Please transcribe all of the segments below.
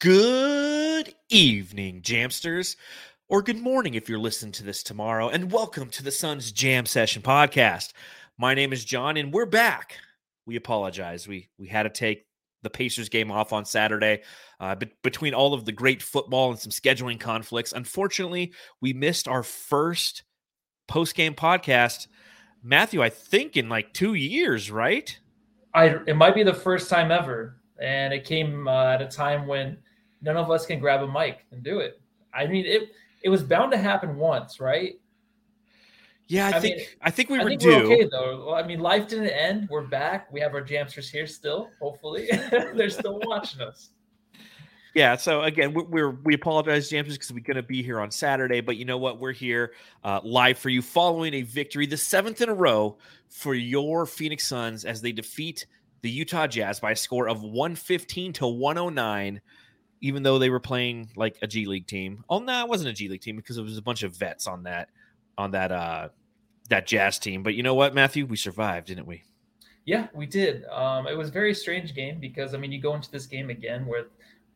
Good evening, Jamsters, or good morning if you're listening to this tomorrow, and welcome to the Suns Jam Session podcast. My name is John, and we're back. We apologize. We we had to take the Pacers game off on Saturday, uh, but between all of the great football and some scheduling conflicts, unfortunately, we missed our first post game podcast. Matthew, I think in like two years, right? I it might be the first time ever, and it came uh, at a time when none of us can grab a mic and do it. I mean, it it was bound to happen once, right? Yeah, I, I think mean, I think we I were think due. we're okay though. Well, I mean, life didn't end. We're back. We have our jamsters here still. Hopefully, they're still watching us. Yeah. So again, we- we're we apologize, James, because we're going to be here on Saturday. But you know what? We're here uh, live for you, following a victory, the seventh in a row for your Phoenix Suns as they defeat the Utah Jazz by a score of one fifteen to one hundred nine. Even though they were playing like a G League team. Oh no, it wasn't a G League team because it was a bunch of vets on that on that uh that Jazz team. But you know what, Matthew? We survived, didn't we? Yeah, we did. Um, it was a very strange game because I mean, you go into this game again with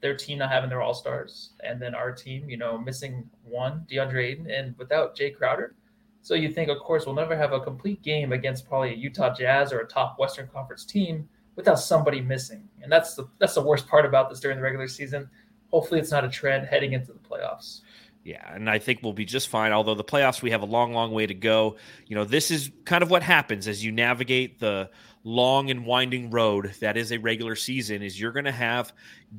their team not having their all stars, and then our team, you know, missing one DeAndre Ayton and without Jay Crowder. So you think, of course, we'll never have a complete game against probably a Utah Jazz or a top Western Conference team without somebody missing, and that's the that's the worst part about this during the regular season. Hopefully, it's not a trend heading into the playoffs. Yeah, and I think we'll be just fine. Although the playoffs, we have a long, long way to go. You know, this is kind of what happens as you navigate the long and winding road that is a regular season. Is you're going to have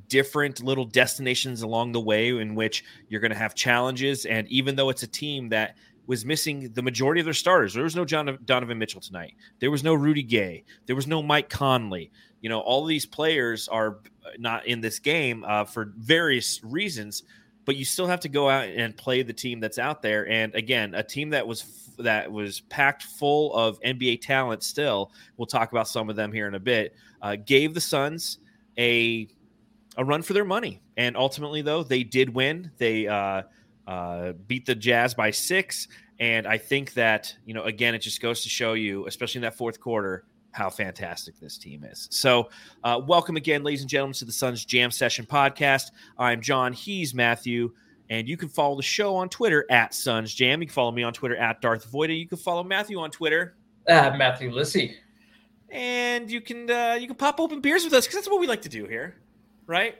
different little destinations along the way in which you're going to have challenges. And even though it's a team that was missing the majority of their starters, there was no John Donovan Mitchell tonight. There was no Rudy Gay. There was no Mike Conley. You know, all these players are not in this game uh, for various reasons but you still have to go out and play the team that's out there. And again, a team that was that was packed full of NBA talent. Still, we'll talk about some of them here in a bit. Uh, gave the Suns a a run for their money, and ultimately, though, they did win. They uh, uh, beat the Jazz by six. And I think that, you know, again, it just goes to show you, especially in that fourth quarter, how fantastic this team is. So, uh, welcome again, ladies and gentlemen, to the Suns Jam Session podcast. I'm John. He's Matthew. And you can follow the show on Twitter at Suns Jam. You can follow me on Twitter at Darth Voida. You can follow Matthew on Twitter. Uh, Matthew Lissy. And you can uh, you can pop open beers with us because that's what we like to do here, right?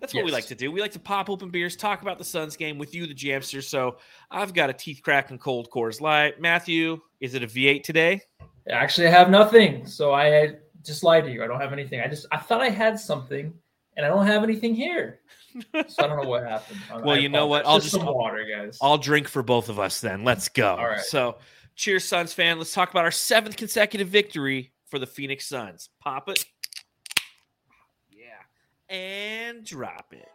That's what we like to do. We like to pop open beers, talk about the Suns game with you, the Jamster. So I've got a teeth cracking cold Coors Light. Matthew, is it a V8 today? Actually, I have nothing, so I just lied to you. I don't have anything. I just I thought I had something, and I don't have anything here. So I don't know what happened. Well, I you know what? I'll just just- some water, guys. I'll drink for both of us then. Let's go. All right. So, cheers, Suns fan. Let's talk about our seventh consecutive victory for the Phoenix Suns. Pop it. And drop it.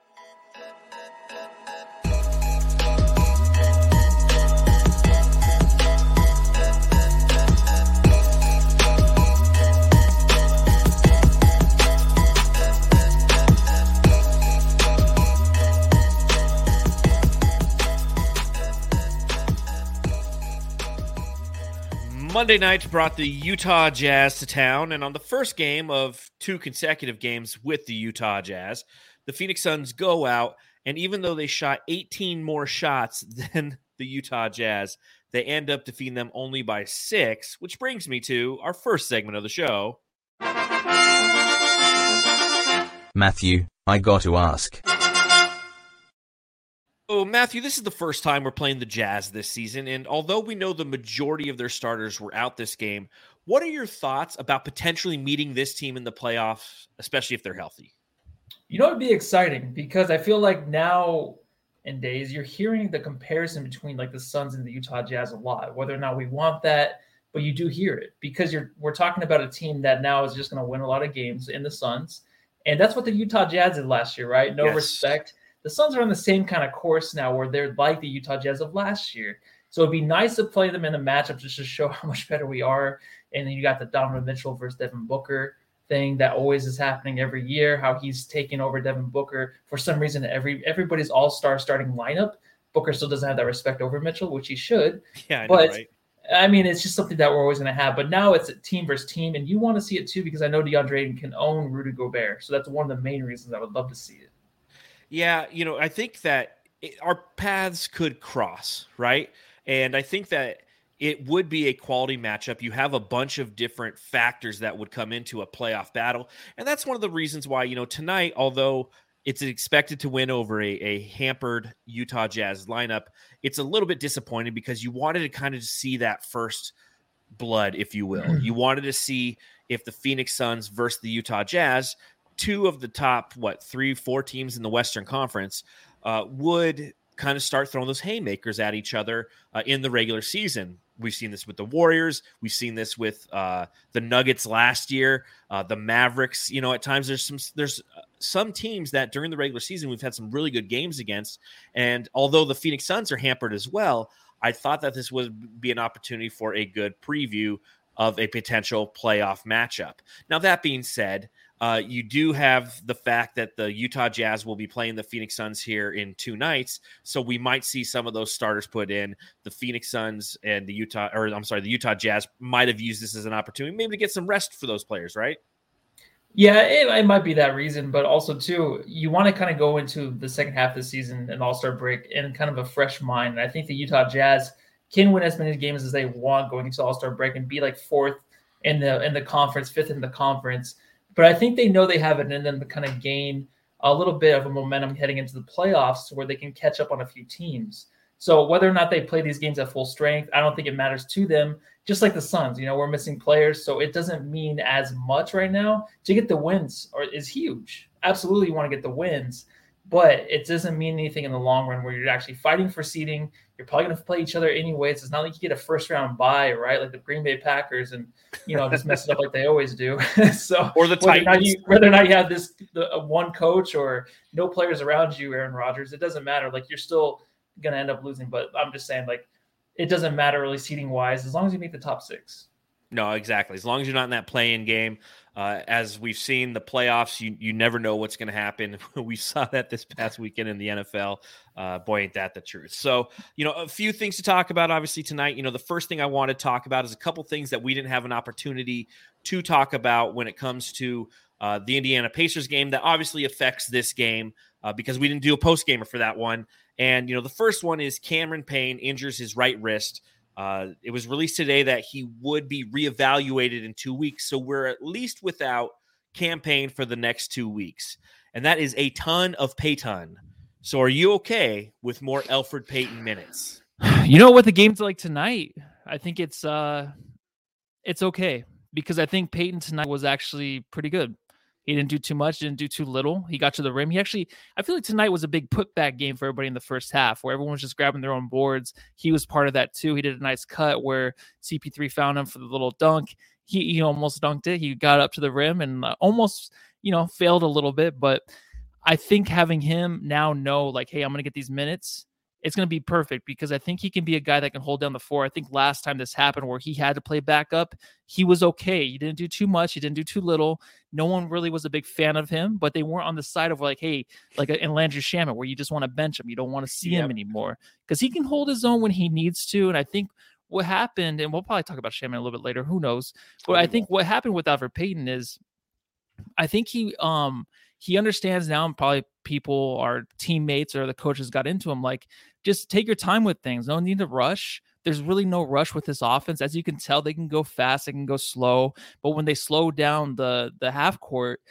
Monday night brought the Utah Jazz to town, and on the first game of two consecutive games with the Utah Jazz, the Phoenix Suns go out, and even though they shot 18 more shots than the Utah Jazz, they end up defeating them only by six, which brings me to our first segment of the show. Matthew, I got to ask. Oh, Matthew, this is the first time we're playing the Jazz this season. And although we know the majority of their starters were out this game, what are your thoughts about potentially meeting this team in the playoffs, especially if they're healthy? You know, it'd be exciting because I feel like now in days you're hearing the comparison between like the Suns and the Utah Jazz a lot. Whether or not we want that, but you do hear it because you're we're talking about a team that now is just going to win a lot of games in the Suns, and that's what the Utah Jazz did last year, right? No Yes. respect. The Suns are on the same kind of course now, where they're like the Utah Jazz of last year. So it'd be nice to play them in a matchup just to show how much better we are. And then you got the Donovan Mitchell versus Devin Booker thing that always is happening every year. How he's taking over Devin Booker for some reason. Every everybody's All Star starting lineup. Booker still doesn't have that respect over Mitchell, which he should. Yeah, I know, But- right? I mean, it's just something that we're always going to have. But now it's a team versus team, and you want to see it too because I know DeAndre Ayton can own Rudy Gobert. So that's one of the main reasons I would love to see it. Yeah, you know, I think that it, our paths could cross, right? And I think that it would be a quality matchup. You have a bunch of different factors that would come into a playoff battle. And that's one of the reasons why, you know, tonight, although it's expected to win over a, a hampered Utah Jazz lineup, it's a little bit disappointing because you wanted to kind of see that first blood, if you will. Mm-hmm. you wanted to see if the Phoenix Suns versus the Utah Jazz, two of the top, what, three, four teams in the Western Conference, uh, would kind of start throwing those haymakers at each other uh, in the regular season. We've seen this with the Warriors. We've seen this with uh, the Nuggets last year, uh, the Mavericks. You know, at times there's some there's uh, some teams that during the regular season we've had some really good games against. And although the Phoenix Suns are hampered as well, I thought that this would be an opportunity for a good preview of a potential playoff matchup. Now that being said, uh, you do have the fact that the Utah Jazz will be playing the Phoenix Suns here in two nights, so we might see some of those starters put in. The Phoenix Suns and the Utah, or I'm sorry, the Utah Jazz might have used this as an opportunity, maybe to get some rest for those players, right? Yeah, it, it might be that reason, but also too, you want to kind of go into the second half of the season and All Star break in kind of a fresh mind. And I think the Utah Jazz can win as many games as they want going into All Star break and be like fourth in the in the conference, fifth in the conference but I think they know they have it in them to kind of gain a little bit of a momentum heading into the playoffs where they can catch up on a few teams. So whether or not they play these games at full strength, I don't think it matters to them. Just like the Suns, you know, we're missing players, so it doesn't mean as much right now. To get the wins is huge. Absolutely, you want to get the wins, but it doesn't mean anything in the long run where you're actually fighting for seeding. You're probably going to play each other anyways. It's not like you get a first round bye, right? Like the Green Bay Packers, and you know just mess it up like they always do. so or the whether Titans, or, you, whether or not you have this the, uh, one coach or no players around you, Aaron Rodgers, it doesn't matter. Like you're still going to end up losing. But I'm just saying, like it doesn't matter really seating wise as long as you make the top six. No, exactly. As long as you're not in that playing game, uh, as we've seen the playoffs, you you never know what's going to happen. we saw that this past weekend in the NFL. Uh, boy, ain't that the truth. So, you know, a few things to talk about. Obviously, tonight, you know, the first thing I want to talk about is a couple things that we didn't have an opportunity to talk about when it comes to uh, the Indiana Pacers game. That obviously affects this game uh, because we didn't do a post gamer for that one. And you know, the first one is Cameron Payne injures his right wrist. Uh, it was released today that he would be reevaluated in two weeks. So we're at least without Cam Payne for the next two weeks. And that is a ton of Payton. So are you okay with more Elfrid Payton minutes? You know what the game's like tonight? I think it's uh it's okay because I think Payton tonight was actually pretty good. He didn't do too much, didn't do too little. He got to the rim. He actually, I feel like tonight was a big putback game for everybody in the first half where everyone was just grabbing their own boards. He was part of that too. He did a nice cut where CP3 found him for the little dunk. He, he almost dunked it. He got up to the rim and uh, almost, you know, failed a little bit. But I think having him now know, like, hey, I'm going to get these minutes it's going to be perfect because I think he can be a guy that can hold down the floor. I think last time this happened where he had to play backup, he was okay. He didn't do too much, he didn't do too little. No one really was a big fan of him, but they weren't on the side of like, hey, like in Landry Shamet, where you just want to bench him. You don't want to see yep. him anymore because he can hold his own when he needs to. And I think what happened, and we'll probably talk about Shamet a little bit later, who knows? But I think what happened with Elfrid Payton is I think he um he understands now and probably people our teammates or the coaches got into him like just take your time with things no need to rush there's really no rush with this offense as you can tell they can go fast they can go slow but when they slow down the the half court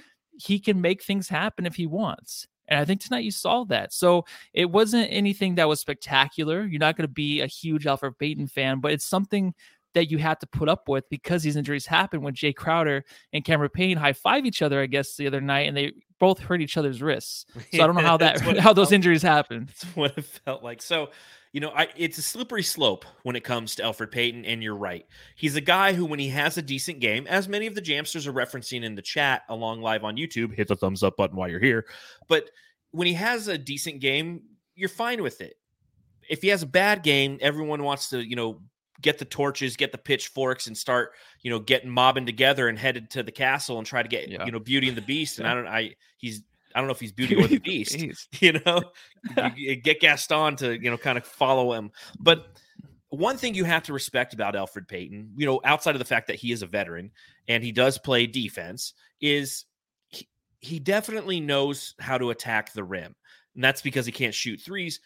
he can make things happen if he wants and I think tonight you saw that. So it wasn't anything that was spectacular. You're not going to be a huge Elfrid Payton fan, but it's something that you had to put up with because these injuries happened when Jay Crowder and Cameron Payne high five each other, I guess, the other night, and they both hurt each other's wrists. So I don't know how that how those injuries happen. That's what it felt like. So you know, I, it's a slippery slope when it comes to Elfrid Payton, and you're right. He's a guy who, when he has a decent game, as many of the Jamsters are referencing in the chat along live on YouTube, hit the thumbs up button while you're here. But when he has a decent game, you're fine with it. If he has a bad game, everyone wants to, you know, get the torches, get the pitchforks, and start, you know, getting mobbing together and headed to the castle and try to get, yeah. you know, Beauty and the Beast. And I don't, I he's, I don't know if he's Beauty or the Beast. you know, get Gaston to, you know, kind of follow him. But one thing you have to respect about Elfrid Payton, you know, outside of the fact that he is a veteran and he does play defense, is he, he definitely knows how to attack the rim and that's because he can't shoot threes.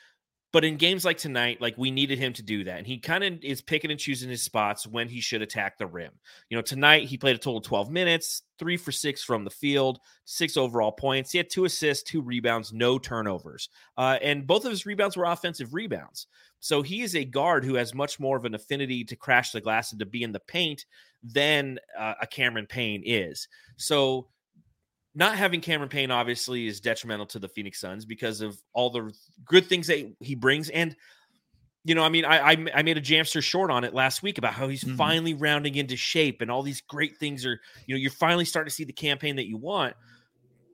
But in games like tonight, like we needed him to do that. And he kind of is picking and choosing his spots when he should attack the rim. You know, tonight he played a total of 12 minutes, three for six from the field, six overall points. He had two assists, two rebounds, no turnovers. Uh, and both of his rebounds were offensive rebounds. So he is a guard who has much more of an affinity to crash the glass and to be in the paint than uh, a Cameron Payne is. So not having Cameron Payne obviously is detrimental to the Phoenix Suns because of all the good things that he brings. And, you know, I mean, I I, I made a Jamster short on it last week about how he's mm-hmm. finally rounding into shape and all these great things are, you know, you're finally starting to see the Cam Payne that you want.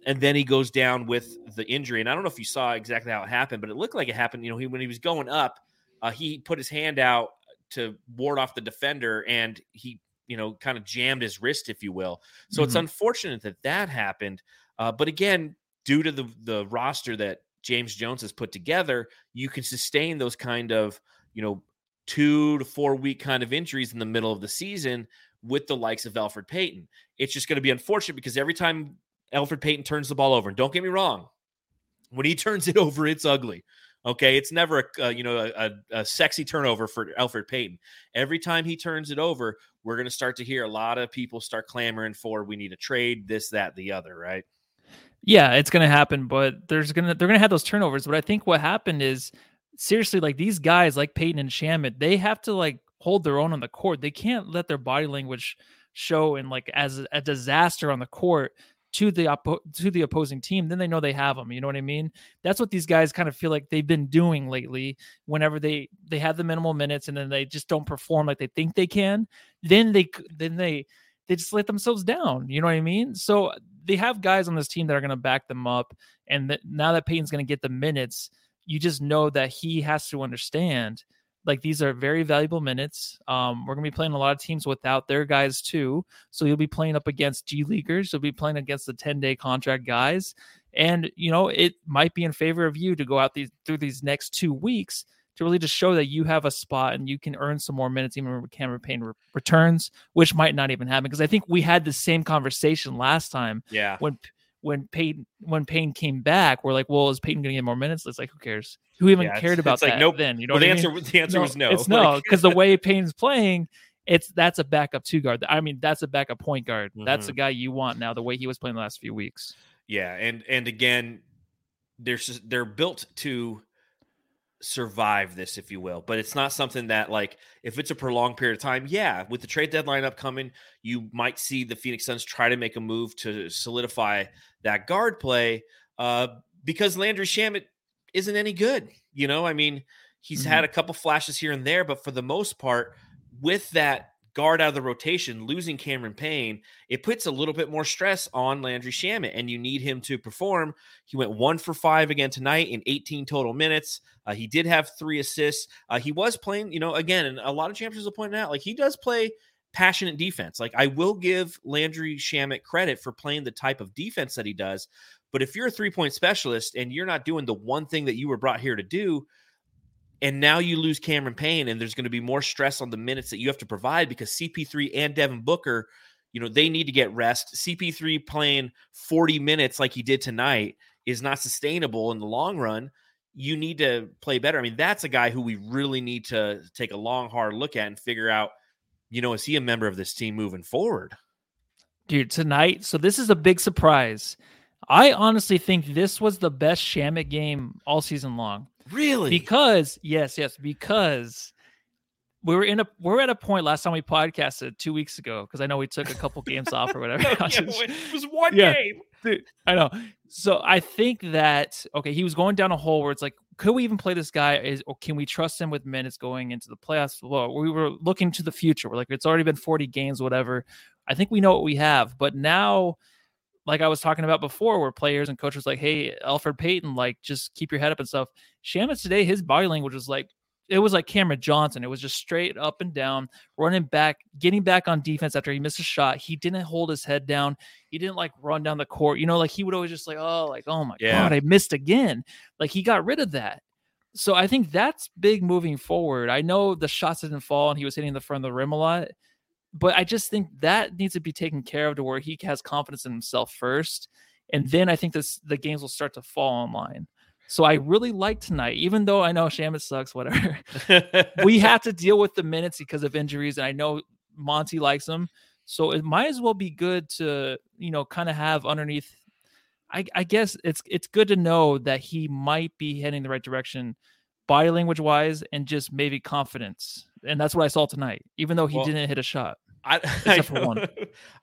And then he goes down with the injury. And I don't know if you saw exactly how it happened, but it looked like it happened. You know, he when he was going up, uh, he put his hand out to ward off the defender and he you know, kind of jammed his wrist, if you will. So mm-hmm. it's unfortunate that that happened. Uh, but again, due to the the roster that James Jones has put together, you can sustain those kind of you know two to four week kind of injuries in the middle of the season with the likes of Elfrid Payton. It's just going to be unfortunate because every time Elfrid Payton turns the ball over, and don't get me wrong, when he turns it over, it's ugly. Okay, it's never a uh, you know a, a, sexy turnover for Elfrid Payton. Every time he turns it over, we're going to start to hear a lot of people start clamoring for we need a trade, this, that, the other, right? Yeah, it's going to happen, but there's gonna they're gonna have those turnovers. But I think what happened is seriously, like these guys, like Payton and Shamet, they have to like hold their own on the court. They can't let their body language show and like as a disaster on the court to the oppo- to the opposing team, then they know they have them. You know what I mean? That's what these guys kind of feel like they've been doing lately. Whenever they they have the minimal minutes and then they just don't perform like they think they can, then they then they they just let themselves down. You know what I mean? So they have guys on this team that are going to back them up, and that now that Payton's going to get the minutes, you just know that he has to understand like these are very valuable minutes. Um, we're gonna be playing a lot of teams without their guys too. So you'll be playing up against G leaguers. You'll be playing against the 10 day contract guys, and you know it might be in favor of you to go out these through these next two weeks to really just show that you have a spot and you can earn some more minutes even when Cameron Payne re- returns, which might not even happen because I think we had the same conversation last time. Yeah. When when Payton when Payne came back, we're like, well, is Payton going to get more minutes? It's like, who cares? Who even yeah, cared about that? Like, nope. Then you know, well, the answer mean? the answer no, was no. It's no because the way Payne's playing, it's that's a backup two guard. I mean, that's a backup point guard. Mm-hmm. That's the guy you want now. The way he was playing the last few weeks. Yeah, and and again, there's they're built to survive this, if you will. But it's not something that, like, if it's a prolonged period of time, yeah, with the trade deadline upcoming, you might see the Phoenix Suns try to make a move to solidify that guard play uh, because Landry Shamet isn't any good. You know, I mean, he's mm-hmm. had a couple flashes here and there, but for the most part, with that guard out of the rotation, losing Cameron Payne, it puts a little bit more stress on Landry Shamet, and you need him to perform. He went one for five again tonight in 18 total minutes. Uh, he did have three assists. Uh, he was playing, you know, again, and a lot of champions will point out, like he does play passionate defense. Like I will give Landry Shamet credit for playing the type of defense that he does. But if you're a three point specialist and you're not doing the one thing that you were brought here to do, and now you lose Cameron Payne, and there's going to be more stress on the minutes that you have to provide because CP3 and Devin Booker, you know, they need to get rest. CP3 playing 40 minutes like he did tonight is not sustainable in the long run. You need to play better. I mean, that's a guy who we really need to take a long, hard look at and figure out, you know, is he a member of this team moving forward? Dude, tonight, so this is a big surprise. I honestly think this was the best Shamet game all season long. Really? Because yes, yes, because we were in a we're at a point last time we podcasted two weeks ago because I know we took a couple games off or whatever. yeah, it was one yeah, game. Dude, I know. So I think that okay, he was going down a hole where it's like, could we even play this guy? Is or can we trust him with minutes going into the playoffs? Well, we were looking to the future. We're like, it's already been 40 games, whatever. I think we know what we have, but now like I was talking about before, where players and coaches like, hey, Elfrid Payton, like just keep your head up and stuff. Shamet today, his body language was like it was like Cameron Johnson. It was just straight up and down, running back, getting back on defense after he missed a shot. He didn't hold his head down. He didn't like run down the court. You know, like he would always just like, oh, like, oh my yeah. God, I missed again. Like he got rid of that. So I think that's big moving forward. I know the shots didn't fall and he was hitting the front of the rim a lot but I just think that needs to be taken care of to where he has confidence in himself first, and then I think this the games will start to fall in line. So I really like tonight, even though I know Shamet sucks, whatever. we have to deal with the minutes because of injuries, and I know Monty likes him. So it might as well be good to, you know, kind of have underneath. I, I guess it's it's good to know that he might be heading the right direction, body language wise, and just maybe confidence. And that's what I saw tonight, even though he Well, didn't hit a shot. I, Except for one.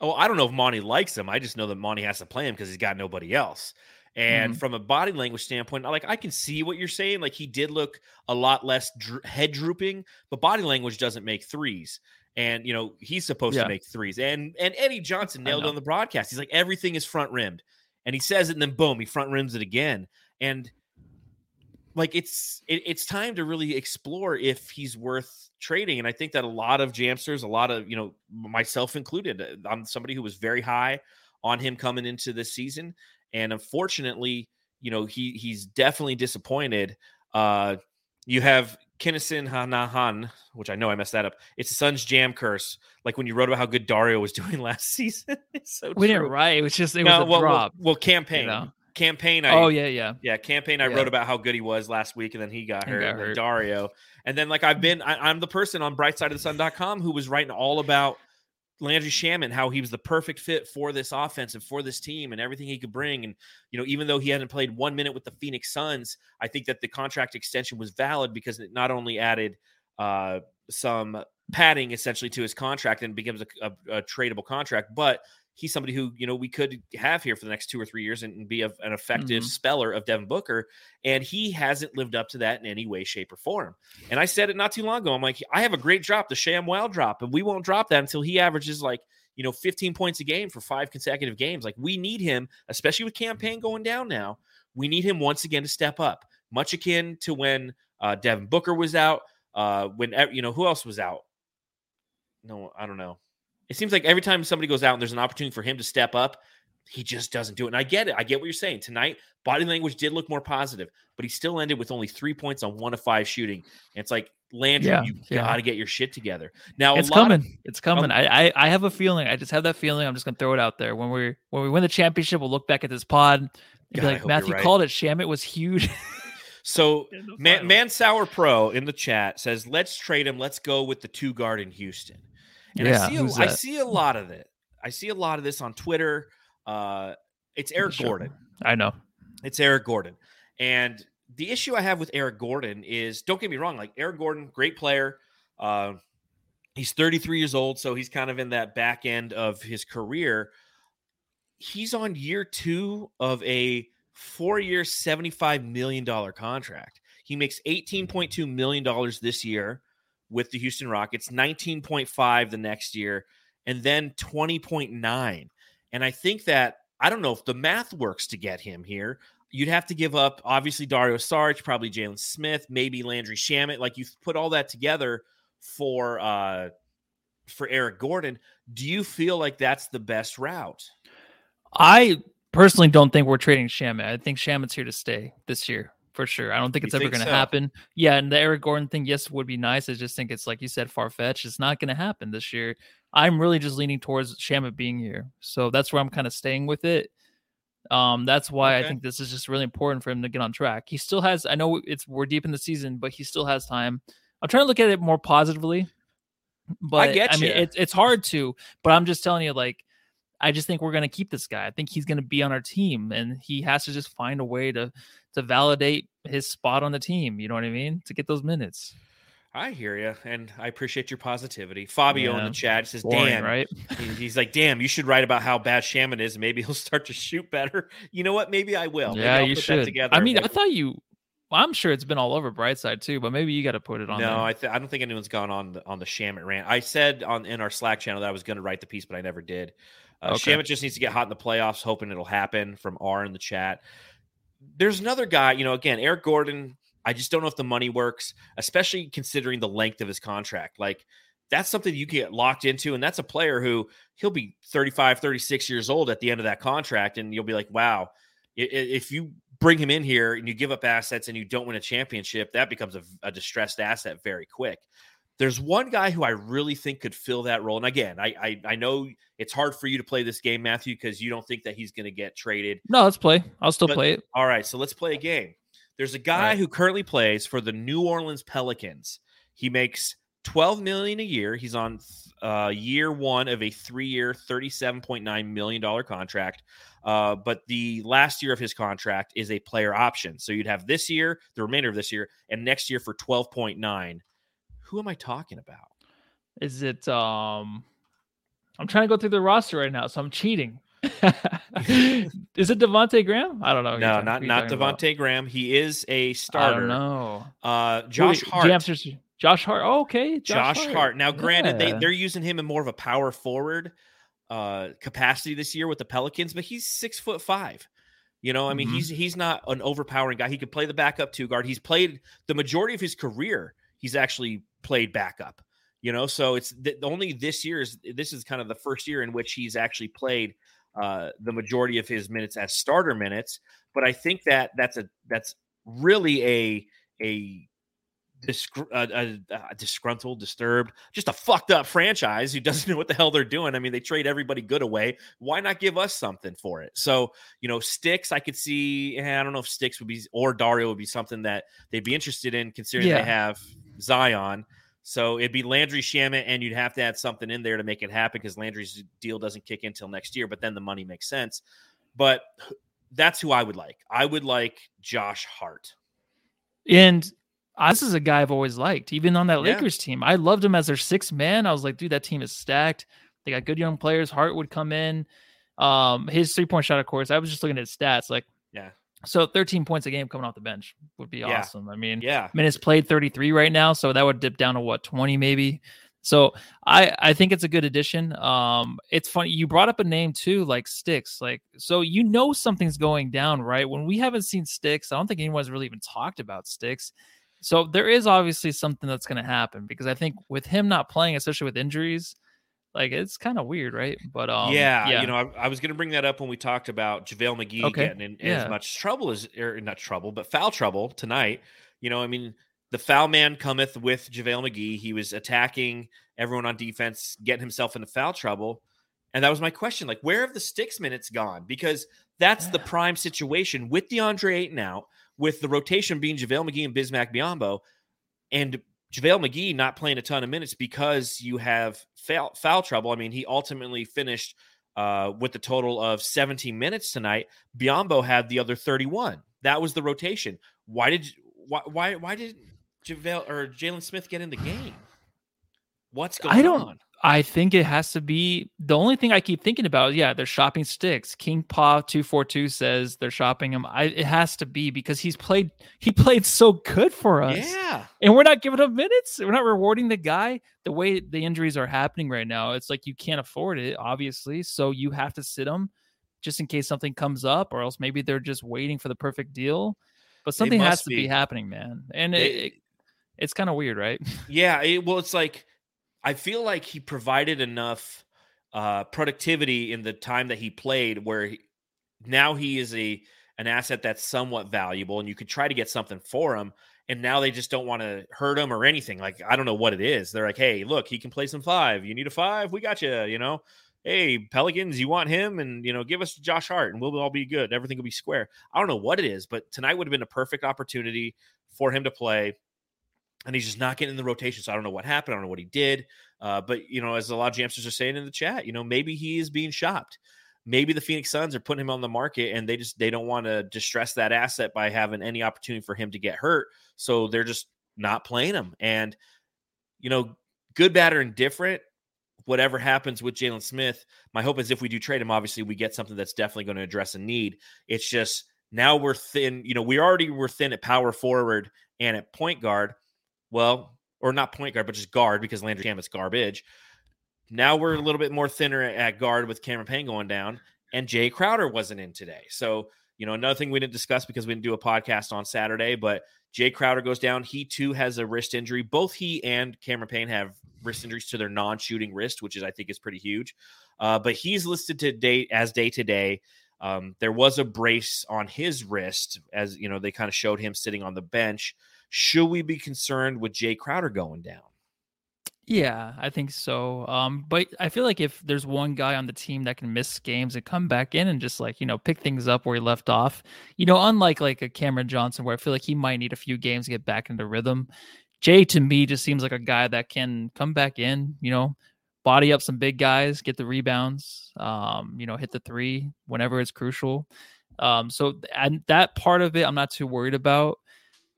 well, I don't know if Monty likes him. I just know that Monty has to play him because he's got nobody else. And Mm-hmm. from a body language standpoint, like I can see what you're saying. Like he did look a lot less dr- head drooping, but body language doesn't make threes. And you know he's supposed Yeah. to make threes. And and Eddie Johnson nailed on the broadcast. He's like everything is front rimmed, and he says it, and then boom, he front rims it again. And like it's it, it's time to really explore if he's worth trading and i think that a lot of jamsters a lot of you know myself included uh, i'm somebody who was very high on him coming into this season and unfortunately you know he he's definitely disappointed uh you have Kinnison Hanahan, which I know I messed that up. It's the Suns jam curse, like when you wrote about how good Dario was doing last season. so We true. didn't write. It was just it No, was a well, well- drop. Well, Cam Payne, you know? Cam Payne. I, oh yeah, yeah. yeah, Cam Payne. I Yeah. wrote about how good he was last week, and then he got hurt. got hurt. Dario, and then like I've been, I, I'm the person on BrightSideOfTheSun.com who was writing all about Landry Shamet, how he was the perfect fit for this offense and for this team, and everything he could bring. And you know, even though he hadn't played one minute with the Phoenix Suns, I think that the contract extension was valid because it not only added uh, some padding essentially to his contract and becomes a, a, a tradable contract, but he's somebody who you know we could have here for the next two or three years and, and be a, an effective Mhm. speller of Devin Booker, and he hasn't lived up to that in any way, shape, or form. And I said it not too long ago. I'm like, I have a great drop, the Sham Wow drop, and we won't drop that until he averages like you know 15 points a game for five consecutive games. Like we need him, especially with Cam Payne going down now. We need him once again to step up, much akin to when uh, Devin Booker was out. Uh, when you know who else was out? No, I don't know. It seems like every time somebody goes out and there's an opportunity for him to step up, he just doesn't do it. And I get it. I get what you're saying. Tonight, body language did look more positive, but he still ended with only three points on one of five shooting. And it's like, Landry, Yeah, you yeah. got to get your shit together. Now, It's lot of- coming. it's oh. coming. I, I I have a feeling. I just have that feeling. I'm just gonna throw it out there. When we when we win the championship, we'll look back at this pod and God, be like, Matthew right. called it. Shamet was huge. so the Man, Sour Pro in the chat says, "Let's trade him. Let's go with the two guard in Houston." And I Yeah, see, a, I see a lot of it. I see a lot of this on Twitter. Uh, it's Eric Sure. Gordon. I know. It's Eric Gordon. And the issue I have with Eric Gordon is, don't get me wrong, like Eric Gordon, great player. Uh, he's 33 years old, so he's kind of in that back end of his career. He's on year two of a four-year, $75 million contract. He makes $18.2 million this year with the Houston Rockets, 19.5 the next year, and then 20.9. And I think that I don't know if the math works to get him here. You'd have to give up obviously Dario Saric, probably Jalen Smith, maybe Landry Shamet. Like you put all that together for uh for Eric Gordon. Do you feel like that's the best route? I personally don't think we're trading Shamet. I think Shamet's here to stay this year for sure. I don't think You it's ever going to so? happen. Yeah, and the Eric Gordon thing, yes, would be nice. I just think it's like you said, far fetched. It's not going to happen this year. I'm really just leaning towards Shamet being here, so that's where I'm kind of staying with it. Um, that's why I think this is just really important for him to get on track. He still has. I know it's we're deep in the season, but he still has time. I'm trying to look at it more positively. But I, get mean, ya. it's it's hard to. But I'm just telling you, like, I just think we're going to keep this guy. I think he's going to be on our team, and he has to just find a way to to validate his spot on the team. You know what I mean? To get those minutes. I hear you, and I appreciate your positivity. Fabio in the chat says, Boring, "Damn, right? He's like, damn, you should write about how bad Shamet is. Maybe he'll start to shoot better. You know what? Maybe I will. Yeah, I'll you put that should. together. I mean, I thought you. Well, I'm sure it's been all over Brightside too, but maybe you got to put it on. no, there. I, th- I don't think anyone's gone on the, on the Shamet rant. I said on in our Slack channel that I was going to write the piece, but I never did. Uh, Okay. Shamet just needs to get hot in the playoffs, hoping it'll happen. From R in the chat, there's another guy. You know, again, Eric Gordon. I just don't know if the money works, especially considering the length of his contract. Like that's something you get locked into, and that's a player who he'll be 35, 36 years old at the end of that contract, and you'll be like, wow, if you bring him in here and you give up assets and you don't win a championship, that becomes a, a distressed asset very quick. There's one guy who I really think could fill that role. And again, I I, I know it's hard for you to play this game, Matthew, because you don't think that he's going to get traded. no, let's play. I'll still But- play it. All right, so let's play a game. There's a guy right. who currently plays for the New Orleans Pelicans. He makes 12 million a year. He's on uh, year one of a three-year, 37.9 million dollar contract. Uh, but the last year of his contract is a player option. So you'd have this year, the remainder of this year, and next year for 12.9. Who am I talking about? Is it um I'm trying to go through the roster right now, so I'm cheating. is it Devonte Graham? I don't know. No, not not. Devonte Graham. He is a starter. I don't know. Uh, Josh Wait, Hart. Jamsters- Josh Hart. Oh, okay. Josh, Hart. Now, granted, they Yeah. they're using him in more of a power forward uh, capacity this year with the Pelicans, but he's six foot five. You know, I mean, Mhm. he's he's not an overpowering guy. He could play the backup two guard. He's played the majority of his career. He's actually played backup. You know, so it's th- only this year is this is kind of the first year in which he's actually played uh, the majority of his minutes as starter minutes. But I think that that's a that's really a a disgr- a, a, a disgruntled, disturbed, just a fucked up franchise who doesn't know what the hell they're doing. I mean, they trade everybody good away. Why not give us something for it? So, you know, Sticks, I could see. eh, I don't know if Sticks would be or Dario would be something that they'd be interested in, considering Yeah. they have Zion. So it'd be Landry Shamet, and you'd have to add something in there to make it happen because Landry's deal doesn't kick in until next year. But then the money makes sense. But that's who I would like. I would like Josh Hart. And this is a guy I've always liked, even on that Yeah. Lakers team. I loved him as their sixth man. I was like, dude, that team is stacked. They got good young players. Hart would come in. Um, his three point shot, of course. I was just looking at his stats. Like, Yeah. So 13 points a game coming off the bench would be Yeah. awesome. I mean, Yeah. minutes played 33 right now, so that would dip down to what 20 maybe. So I I think it's a good addition. Um, it's funny you brought up a name too, like Sticks. Like so you know something's going down, right? When we haven't seen Sticks, I don't think anyone's really even talked about Sticks. So there is obviously something that's going to happen because I think with him not playing, especially with injuries, like it's kind of weird, right? But um, yeah, you know, I, I was going to bring that up when we talked about JaVale McGee Okay, getting in yeah. as much trouble as, or not trouble, but foul trouble tonight. You know, I mean, the foul man cometh with JaVale McGee. He was attacking everyone on defense, getting himself into foul trouble. And that was my question. Like, where have the sticks minutes gone? Because that's the prime situation with DeAndre Ayton out, with the rotation being JaVale McGee and Bismack Biombo, and JaVale McGee not playing a ton of minutes because you have foul, foul trouble. I mean, he ultimately finished uh, with a total of 17 minutes tonight. Biombo had the other 31. That was the rotation. Why did why why why did JaVale or Jalen Smith get in the game? What's going I don't- on? I think it has to be the only thing I keep thinking about. Yeah, they're shopping sticks. King Paw two four two says they're shopping him. I it has to be because he's played he played so good for us, Yeah. and we're not giving him minutes. We're not rewarding the guy the way the injuries are happening right now. It's like you can't afford it, obviously. So you have to sit him just in case something comes up, or else maybe they're just waiting for the perfect deal. But something has to be. be. happening, man, and They- it, it, it's kind of weird, right? Yeah, it, well, it's like I feel like he provided enough uh, productivity in the time that he played, where he, now he is a an asset that's somewhat valuable, and you could try to get something for him. And now they just don't want to hurt him or anything. Like I don't know what it is. They're like, hey, look, he can play some five. You need a five? We got you. You know, hey Pelicans, you want him? And you know, give us Josh Hart, and we'll all be good. Everything will be square. I don't know what it is, but tonight would have been a perfect opportunity for him to play and he's just not getting in the rotation. So I don't know what happened. I don't know what he did. Uh, but you know, as a lot of jamsters are saying in the chat, you know, maybe he is being shopped. Maybe the Phoenix Suns are putting him on the market, and they just they don't want to distress that asset by having any opportunity for him to get hurt. So they're just not playing him. And you know, good, bad, or indifferent, whatever happens with Jalen Smith, my hope is if we do trade him, obviously we get something that's definitely going to address a need. It's just now we're thin. You know, we already were thin at power forward and at point guard. Well, or not point guard, but just guard because Landry Shamet's garbage. Now we're a little bit more thinner at- guard with Cameron Payne going down, and Jay Crowder wasn't in today. So, you know, another thing we didn't discuss because we didn't do a podcast on Saturday, but Jay Crowder goes down. He too has a wrist injury. Both he and Cameron Payne have wrist injuries to their non-shooting wrist, which is I think is pretty huge. Uh, but he's listed to date as day to day. Um, there was a brace on his wrist, as you know, they kind of showed him sitting on the bench. Should we be concerned with Jay Crowder going down? Yeah, I think so. Um, but I feel like if there's one guy on the team that can miss games and come back in and just like you know pick things up where he left off, you know, unlike like a Cameron Johnson where I feel like he might need a few games to get back into rhythm. Jay to me just seems like a guy that can come back in, you know, body up some big guys, get the rebounds, um, you know, hit the three whenever it's crucial. Um, so and that part of it, I'm not too worried about.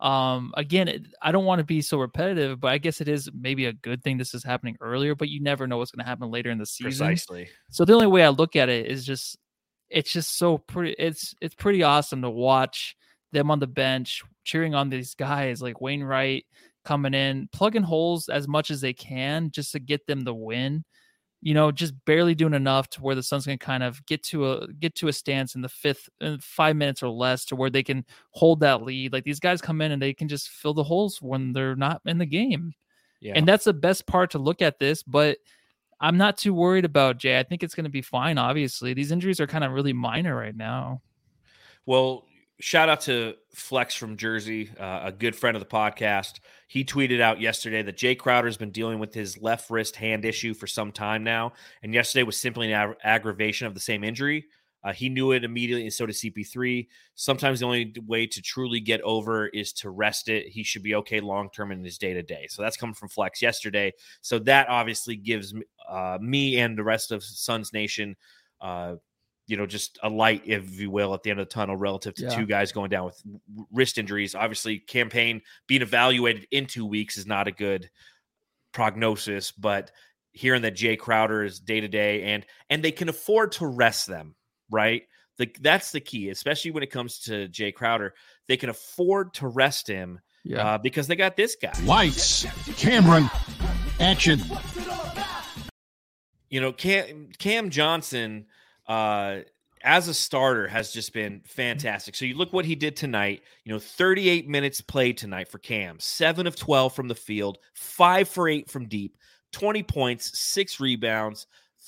Um, again, it, I don't want to be so repetitive, but I guess it is maybe a good thing this is happening earlier, but you never know what's going to happen later in the season. Precisely. So the only way I look at it is just it's just so pretty it's it's pretty awesome to watch them on the bench cheering on these guys like Wainright coming in, plugging holes as much as they can just to get them the win you know, just barely doing enough to where the Suns can kind of get to a get to a stance in the fifth, in five minutes or less, to where they can hold that lead. Like these guys come in and they can just fill the holes when they're not in the game. Yeah. And that's the best part to look at this. But I'm not too worried about Jay. I think it's going to be fine. Obviously, these injuries are kind of really minor right now. Well, shout out to Flex from Jersey, uh, a good friend of the podcast. He tweeted out yesterday that Jay Crowder has been dealing with his left wrist hand issue for some time now, and yesterday was simply an ag- aggravation of the same injury. Uh, he knew it immediately, and so did CP3. Sometimes the only way to truly get over is to rest it. He should be okay long term in his day to day. So that's coming from Flex yesterday. So that obviously gives uh, me and the rest of Suns Nation uh, you know, just a light, if you will, at the end of the tunnel relative to yeah. two guys going down with wrist injuries. Obviously, Cam Payne being evaluated in two weeks is not a good prognosis, but hearing that Jay Crowder is day to day and and they can afford to rest them, right? The, that's the key, especially when it comes to Jay Crowder. They can afford to rest him yeah. uh, because they got this guy. Lights, Cameron, action. You know, Cam, Cam Johnson – uh, as a starter has just been fantastic. So you look what he did tonight, you know, 38 minutes played tonight for Cam, 7 of 12 from the field, 5 for 8 from deep, 20 points, 6 rebounds,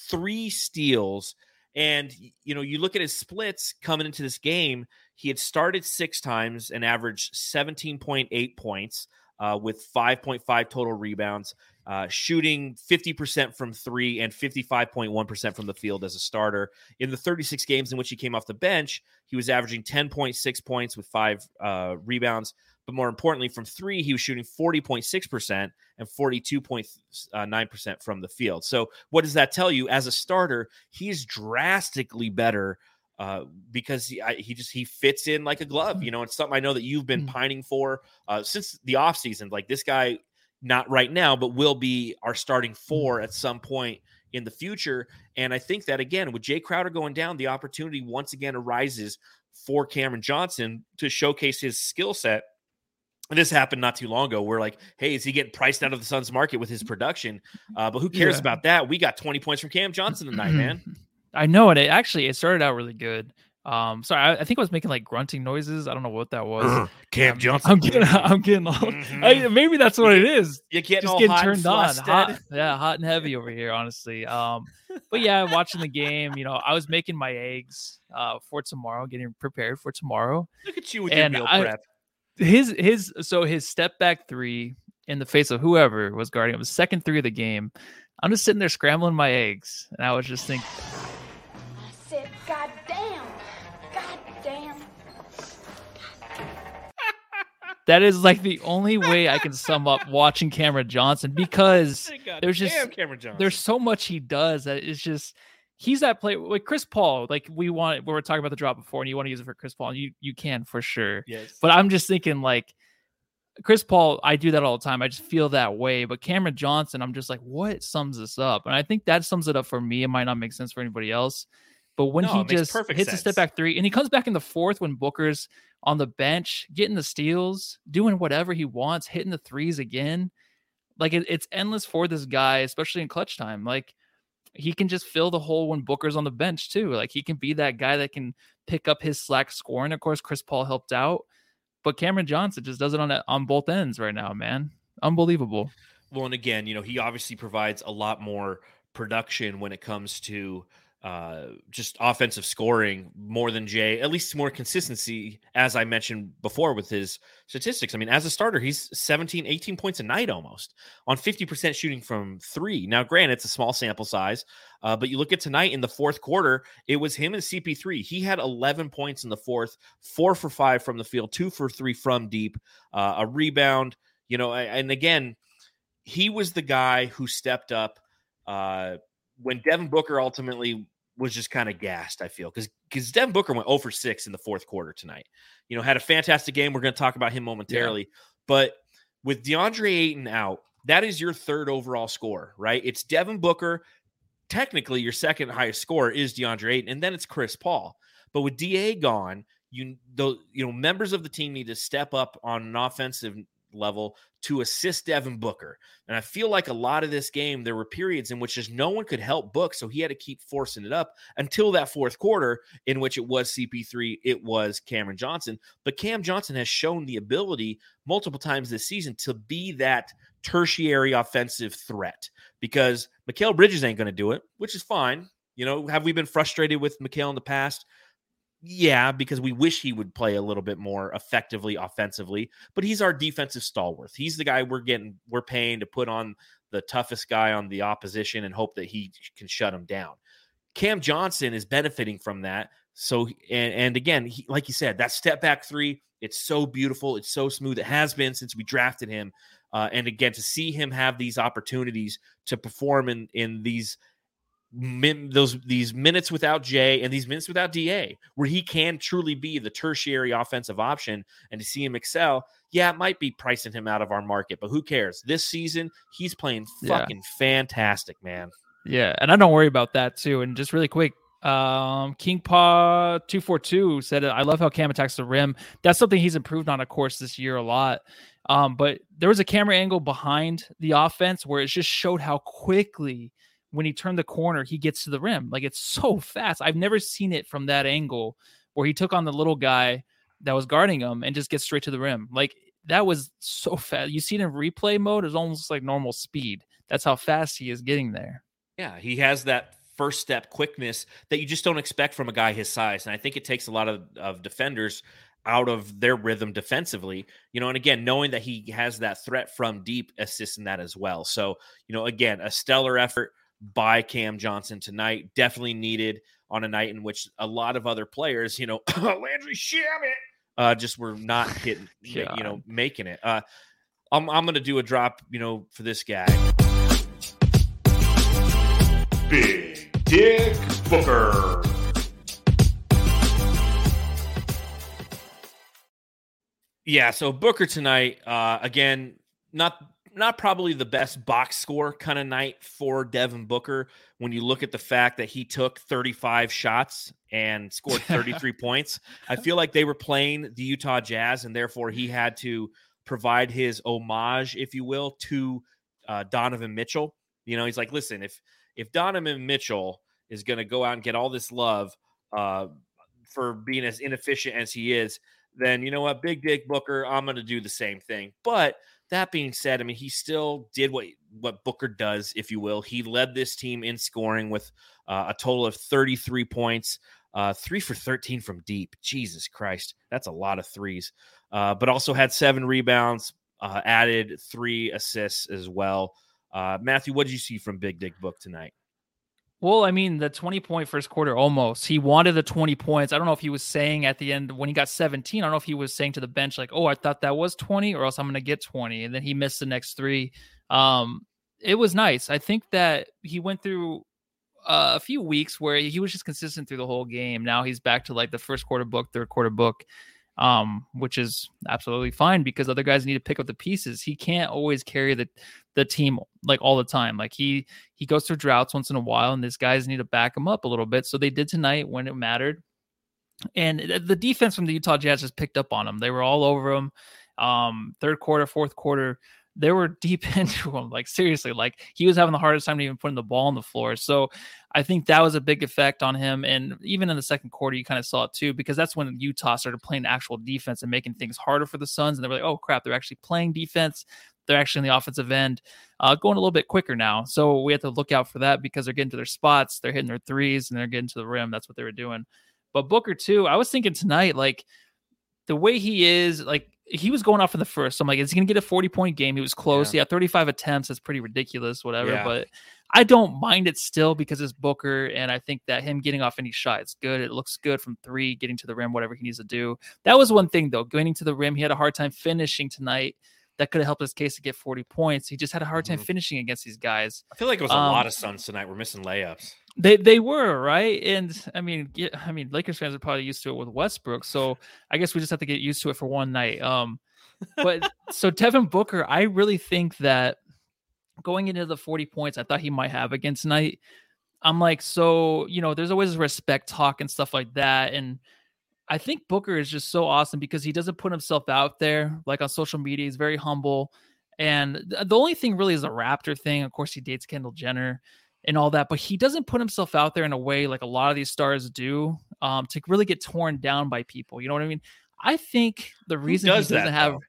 3 steals. And you know, you look at his splits coming into this game, he had started 6 times and averaged 17.8 points uh, with 5.5 total rebounds uh, shooting 50% from three and 55.1% from the field as a starter. In the 36 games in which he came off the bench, he was averaging 10.6 points with five uh, rebounds. But more importantly, from three, he was shooting 40.6% and 42.9% from the field. So, what does that tell you? As a starter, he's drastically better uh, because he, I, he just he fits in like a glove. You know, it's something I know that you've been mm. pining for uh, since the offseason. Like this guy not right now, but will be our starting four mm-hmm. at some point in the future. And I think that again, with Jay Crowder going down, the opportunity once again arises for Cameron Johnson to showcase his skill set. And this happened not too long ago. We're like, hey, is he getting priced out of the Suns market with his production? Uh, but who cares yeah. about that? We got 20 points from Cam Johnson tonight, man. I know, it actually it started out really good. Um, sorry, I, I, think I was making like grunting noises. I don't know what that was. Cam um, Johnson. I'm getting, I'm getting old. Mm-hmm. I, maybe that's what it is. You're getting just getting turned on, hot, yeah, hot and heavy over here, honestly. Um, but yeah, watching the game, you know, I was making my eggs uh for tomorrow, getting prepared for tomorrow. Look at you with and your meal I, prep. His his so his step back three in the face of whoever was guarding him, the second three of the game. I'm just sitting there scrambling my eggs, and I was just thinking That is like the only way I can sum up watching Cameron Johnson because there's just there's so much he does that it's just he's that player like Chris Paul. Like we want we were talking about the drop before, and you want to use it for Chris Paul, and you you can for sure. Yes. But I'm just thinking like Chris Paul, I do that all the time. I just feel that way. But Cameron Johnson, I'm just like, what sums this up? And I think that sums it up for me. It might not make sense for anybody else. But when no, he just hits sense. a step back three and he comes back in the fourth when Booker's on the bench, getting the steals, doing whatever he wants, hitting the threes again. Like it, it's endless for this guy, especially in clutch time. Like he can just fill the hole when Booker's on the bench too. Like he can be that guy that can pick up his slack scoring. Of course, Chris Paul helped out, but Cameron Johnson just does it on on both ends right now, man. Unbelievable. Well, and again, you know, he obviously provides a lot more production when it comes to uh, just offensive scoring more than Jay, at least more consistency, as I mentioned before with his statistics. I mean, as a starter, he's 17, 18 points a night almost on 50% shooting from three. Now, granted, it's a small sample size, uh, but you look at tonight in the fourth quarter, it was him and CP3. He had 11 points in the fourth, four for five from the field, two for three from deep, uh, a rebound, you know, and again, he was the guy who stepped up uh, when Devin Booker ultimately was just kind of gassed. I feel because because Devin Booker went 0 for six in the fourth quarter tonight. You know, had a fantastic game. We're going to talk about him momentarily, yeah. but with DeAndre Ayton out, that is your third overall score, right? It's Devin Booker. Technically, your second highest score is DeAndre Ayton, and then it's Chris Paul. But with Da gone, you the you know members of the team need to step up on an offensive level to assist Devin Booker. And I feel like a lot of this game, there were periods in which just no one could help Book. So he had to keep forcing it up until that fourth quarter, in which it was CP3, it was Cameron Johnson. But Cam Johnson has shown the ability multiple times this season to be that tertiary offensive threat because Mikal Bridges ain't going to do it, which is fine. You know, have we been frustrated with Mikal in the past? Yeah, because we wish he would play a little bit more effectively offensively, but he's our defensive stalwart. He's the guy we're getting, we're paying to put on the toughest guy on the opposition and hope that he can shut him down. Cam Johnson is benefiting from that. So, and, and again, he, like you said, that step back three, it's so beautiful. It's so smooth. It has been since we drafted him. Uh, and again, to see him have these opportunities to perform in in these min, those these minutes without Jay and these minutes without Da, where he can truly be the tertiary offensive option, and to see him excel, yeah, it might be pricing him out of our market, but who cares? This season, he's playing fucking yeah. fantastic, man. Yeah, and I don't worry about that too. And just really quick, um, King Paw two four two said, "I love how Cam attacks the rim. That's something he's improved on, of course, this year a lot. Um, but there was a camera angle behind the offense where it just showed how quickly." When he turned the corner, he gets to the rim. Like it's so fast. I've never seen it from that angle where he took on the little guy that was guarding him and just gets straight to the rim. Like that was so fast. You see it in replay mode, it's almost like normal speed. That's how fast he is getting there. Yeah, he has that first step quickness that you just don't expect from a guy his size. And I think it takes a lot of, of defenders out of their rhythm defensively, you know, and again, knowing that he has that threat from deep assists in that as well. So, you know, again, a stellar effort by Cam Johnson tonight. Definitely needed on a night in which a lot of other players, you know, Landry Shamet, uh, just were not hitting, you know, making it. Uh, I'm, I'm going to do a drop, you know, for this guy. Big Dick Booker. Yeah, so Booker tonight, uh, again, not not probably the best box score kind of night for Devin Booker when you look at the fact that he took 35 shots and scored 33 points. I feel like they were playing the Utah Jazz and therefore he had to provide his homage, if you will, to uh, Donovan Mitchell. You know, he's like, listen, if if Donovan Mitchell is going to go out and get all this love uh, for being as inefficient as he is, then you know what, Big Dick Booker, I'm going to do the same thing. But that being said, I mean, he still did what what Booker does, if you will. He led this team in scoring with uh, a total of 33 points, uh, three for 13 from deep. Jesus Christ, that's a lot of threes. Uh, but also had seven rebounds, uh, added three assists as well. Uh, Matthew, what did you see from Big Dick Book tonight? Well, I mean, the 20 point first quarter almost. He wanted the 20 points. I don't know if he was saying at the end when he got 17, I don't know if he was saying to the bench, like, oh, I thought that was 20, or else I'm going to get 20. And then he missed the next three. Um, it was nice. I think that he went through uh, a few weeks where he was just consistent through the whole game. Now he's back to like the first quarter book, third quarter book um, which is absolutely fine because other guys need to pick up the pieces. He can't always carry the the team like all the time. Like he he goes through droughts once in a while, and these guys need to back him up a little bit. So they did tonight when it mattered. And the defense from the Utah Jazz just picked up on him. They were all over him. Um, third quarter, fourth quarter, they were deep into him. Like seriously, like he was having the hardest time to even putting the ball on the floor. So I think that was a big effect on him. And even in the second quarter, you kind of saw it too, because that's when Utah started playing actual defense and making things harder for the Suns. And they were like, oh crap, they're actually playing defense. They're actually in the offensive end, uh, going a little bit quicker now. So we have to look out for that because they're getting to their spots, they're hitting their threes, and they're getting to the rim. That's what they were doing. But Booker too, I was thinking tonight, like the way he is, like he was going off in the first. So I'm like, is he gonna get a 40 point game? He was close. Yeah, yeah 35 attempts. That's pretty ridiculous, whatever. Yeah. But I don't mind it still because it's Booker, and I think that him getting off any shot, it's good. It looks good from three, getting to the rim, whatever he needs to do. That was one thing though, getting to the rim. He had a hard time finishing tonight that could have helped his case to get 40 points. He just had a hard time mm-hmm. finishing against these guys. I feel like it was a um, lot of Suns tonight. We're missing layups. They they were right, and I mean, yeah, I mean, Lakers fans are probably used to it with Westbrook, so I guess we just have to get used to it for one night. Um, but so Devin Booker, I really think that going into the 40 points, I thought he might have against tonight. I'm like, so you know, there's always respect talk and stuff like that, and I think Booker is just so awesome because he doesn't put himself out there like on social media. He's very humble. And the only thing really is a Raptor thing. Of course, he dates Kendall Jenner and all that, but he doesn't put himself out there in a way like a lot of these stars do um, to really get torn down by people. You know what I mean? I think the reason does he doesn't that, have, though?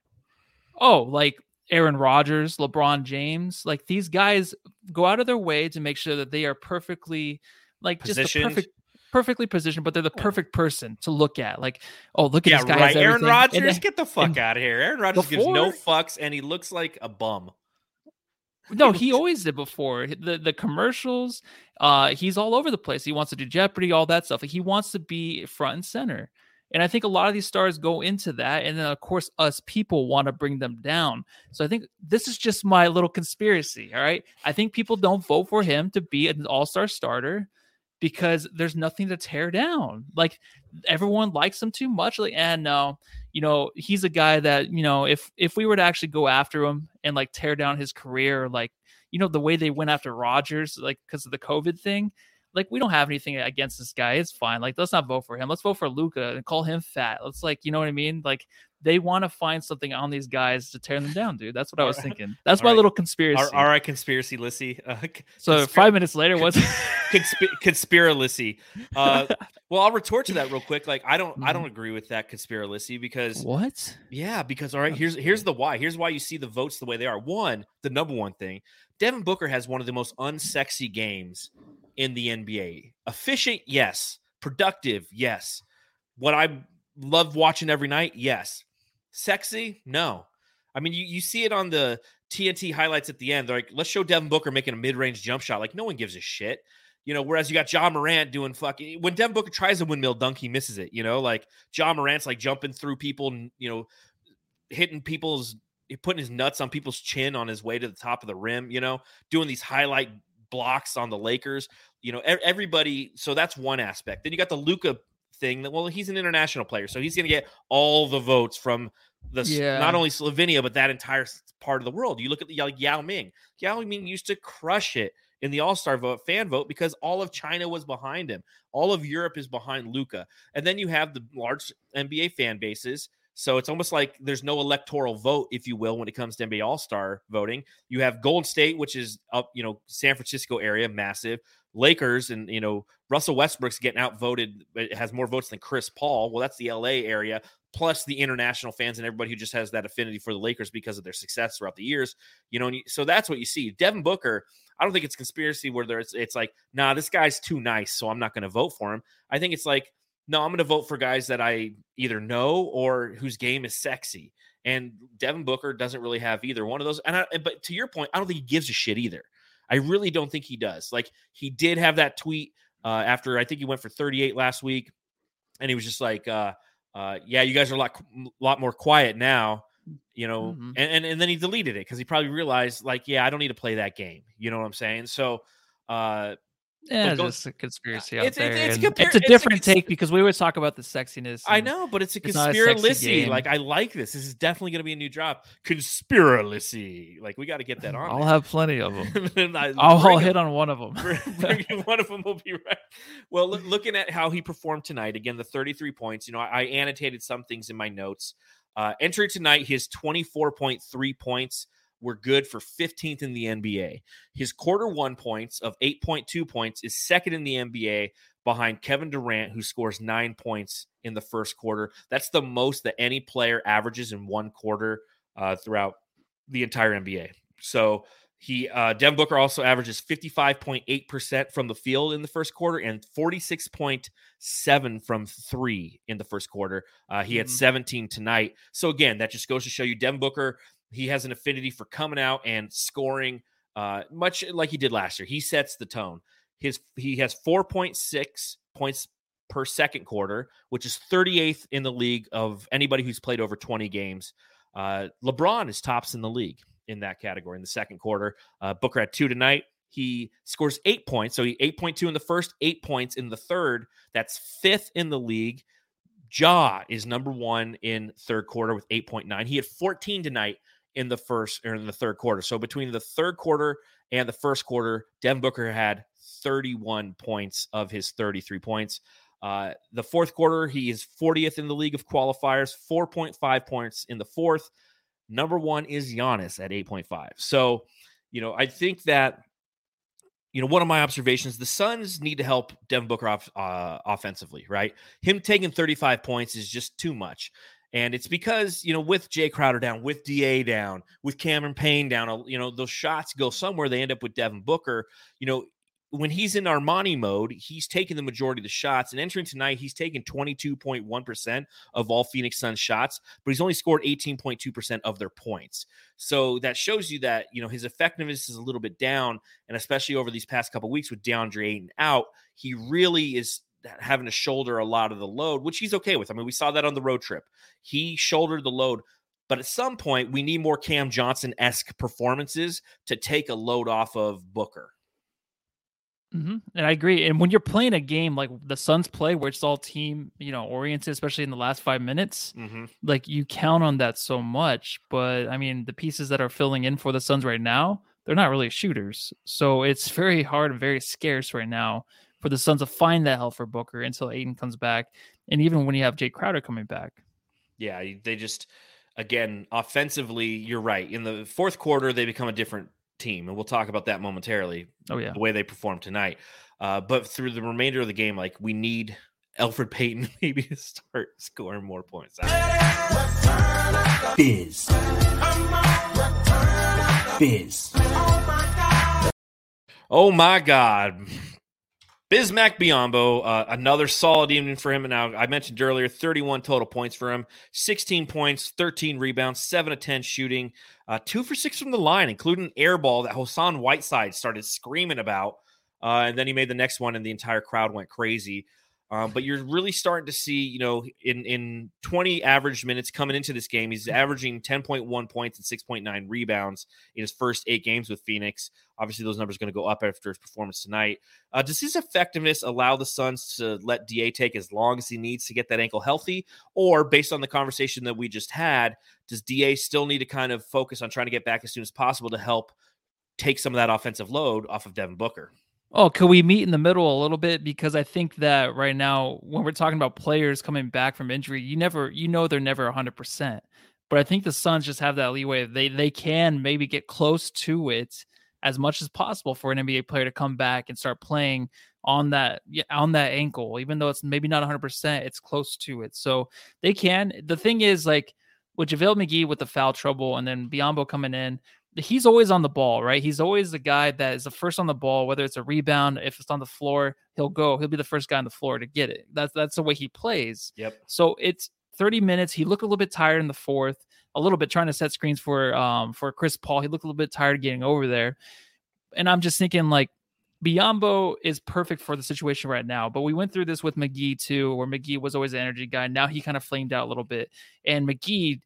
oh, like Aaron Rodgers, LeBron James, like these guys go out of their way to make sure that they are perfectly like Positioned. just the perfect perfectly positioned, but they're the perfect person to look at. Like, oh, look at yeah, this guy. Right. Aaron Rodgers, get the fuck out of here. Aaron Rodgers gives no fucks, and he looks like a bum. No, he always did before the the commercials. Uh, he's all over the place. He wants to do Jeopardy, all that stuff. Like, he wants to be front and center. And I think a lot of these stars go into that. And then, of course, us people want to bring them down. So I think this is just my little conspiracy. All right. I think people don't vote for him to be an all star starter because there's nothing to tear down. Like everyone likes him too much. Like, and no, you know, he's a guy that, you know, if if we were to actually go after him and like tear down his career, like, you know, the way they went after Rodgers, like because of the COVID thing, like we don't have anything against this guy. It's fine. Like let's not vote for him. Let's vote for Luka and call him fat. Let's like, you know what I mean? Like they want to find something on these guys to tear them down, dude. That's what I was thinking. That's all my right. little conspiracy. All right, conspiracy, Lissy. Uh, so five minutes later, what's Consp- conspiracy? Uh, well, I'll retort to that real quick. Like, I don't, I don't mm-hmm. agree with that conspiracy because what? Yeah, because all right, here's here's the why. Here's why you see the votes the way they are. One, the number one thing, Devin Booker has one of the most unsexy games in the NBA. Efficient, yes. Productive, yes. What I love watching every night, yes. Sexy, no. I mean, you, you see it on the TNT highlights at the end. They're like, let's show Devin Booker making a mid range jump shot. Like, no one gives a shit. You know, whereas you got Ja Morant doing fucking when Devin Booker tries a windmill dunk, he misses it. You know, like Ja Morant's like jumping through people and you know, hitting people's putting his nuts on people's chin on his way to the top of the rim, you know, doing these highlight blocks on the Lakers. You know, everybody. So that's one aspect. Then you got the Luka thing that well, he's an international player, so he's going to get all the votes from the yeah. not only Slovenia but that entire part of the world. You look at the like Yao Ming. Yao Ming used to crush it in the All Star vote fan vote because all of China was behind him. All of Europe is behind Luka, and then you have the large NBA fan bases so it's almost like there's no electoral vote, if you will, when it comes to NBA All Star voting. You have Golden State, which is up, you know, San Francisco area, massive. Lakers and you know Russell Westbrook's getting outvoted. Has more votes than Chris Paul. Well, that's the LA area, plus the international fans and everybody who just has that affinity for the Lakers because of their success throughout the years. You know, so that's what you see. Devin Booker. I don't think it's conspiracy where there's it's like, nah, this guy's too nice, so I'm not going to vote for him. I think it's like no, I'm going to vote for guys that I either know or whose game is sexy. And Devin Booker doesn't really have either one of those. And I, but to your point, I don't think he gives a shit either. I really don't think he does. Like he did have that tweet uh, after I think he went for 38 last week, and he was just like, uh, uh, "Yeah, you guys are a lot, lot more quiet now." You know, mm-hmm. and, and and then he deleted it because he probably realized, like, yeah, I don't need to play that game. You know what I'm saying? So, uh, yeah, go, just a conspiracy out it's, there. It's, it's, compar- it's a different a, take because we always talk about the sexiness. I know, but it's a conspiracy. Like I like this. This is definitely going to be a new drop. Conspiracy. Like we got to get that on. I'll there. have plenty of them. I'll, I'll hit on one of them. one of them will be right. Well, look, looking at how he performed tonight, again, the 33 points. You know, I, I annotated some things in my notes. Uh, entry tonight, his 24.3 points were good for 15th in the NBA. His quarter one points of 8.2 points is second in the NBA behind Kevin Durant, who scores nine points in the first quarter. That's the most that any player averages in one quarter uh, throughout the entire NBA. So he uh, Devin Booker also averages 55.8% from the field in the first quarter and 46.7 from three in the first quarter. Uh, he had Mhm. 17 tonight. So again, that just goes to show you Devin Booker, he has an affinity for coming out and scoring uh, much like he did last year. He sets the tone. His he has 4.6 points per second quarter, which is 38th in the league of anybody who's played over 20 games. Uh, LeBron is tops in the league in that category in the second quarter. Uh, Booker had two tonight. He scores eight points. So he 8.2 in the first, eight points in the third. That's fifth in the league. Ja is number one in third quarter with 8.9. He had 14 tonight in the first or in the third quarter. So between the third quarter and the first quarter, Devin Booker had 31 points of his 33 points. Uh, the fourth quarter, he is 40th in the league of qualifiers, 4.5 points in the fourth. Number one is Giannis at 8.5. So, you know, I think that, you know, one of my observations, the Suns need to help Devin Booker off uh, offensively, right? Him taking 35 points is just too much. And it's because, you know, with Jay Crowder down, with DA down, with Cameron Payne down, uh, you know, those shots go somewhere. They end up with Devin Booker. You know, when he's in Armani mode, he's taking the majority of the shots. And entering tonight, he's taken 22.1% of all Phoenix Suns shots, but he's only scored 18.2% of their points. So that shows you that, you know, his effectiveness is a little bit down. And especially over these past couple weeks with DeAndre Ayton out, he really is having to shoulder a lot of the load, which he's okay with. I mean, we saw that on the road trip. He shouldered the load. But at some point, we need more Cam Johnson esque performances to take a load off of Booker. hmm And I agree. And when you're playing a game like the Suns play, where it's all team, you know, oriented, especially in the last five minutes, Mm-hmm. like you count on that so much. But I mean, the pieces that are filling in for the Suns right now, they're not really shooters. So it's very hard and very scarce right now for the Suns to find that help for Booker until Ayton comes back. And even when you have Jay Crowder coming back. Yeah, they just again offensively, you're right. In the fourth quarter, they become a different team, and we'll talk about that momentarily. Oh, yeah. the way they performed tonight. Uh, but through the remainder of the game, like we need Elfrid Payton maybe to start scoring more points. Biz. Biz. Oh my God. Bismack Biyombo, uh, another solid evening for him. And now I mentioned earlier, 31 total points for him, 16 points, 13 rebounds, 7 to 10 shooting, uh, 2 for 6 from the line, including an air ball that Hassan Whiteside started screaming about. Uh, and then he made the next one, and the entire crowd went crazy. Um, but you're really starting to see, you know, in in 20 average minutes coming into this game, he's averaging 10.1 points and 6.9 rebounds in his first eight games with Phoenix. Obviously, those numbers are going to go up after his performance tonight. Uh, does his effectiveness allow the Suns to let Da take as long as he needs to get that ankle healthy, or based on the conversation that we just had, does Da still need to kind of focus on trying to get back as soon as possible to help take some of that offensive load off of Devin Booker? Oh, could we meet in the middle a little bit? Because I think that right now, when we're talking about players coming back from injury, you never, you know, they're never 100%. But I think the Suns just have that leeway. They they can maybe get close to it as much as possible for an NBA player to come back and start playing on that on that ankle, even though it's maybe not 100%, it's close to it. So they can. The thing is, like with JaVale McGee with the foul trouble, and then Biyombo coming in, he's always on the ball, right? He's always the guy that is the first on the ball, whether it's a rebound, if it's on the floor, he'll go. He'll be the first guy on the floor to get it. That's that's the way he plays. Yep. So it's 30 minutes. He looked a little bit tired in the fourth, a little bit trying to set screens for um for Chris Paul. He looked a little bit tired getting over there. And I'm just thinking like Biyombo is perfect for the situation right now. But we went through this with McGee too, where McGee was always an energy guy. Now he kind of flamed out a little bit. And McGee,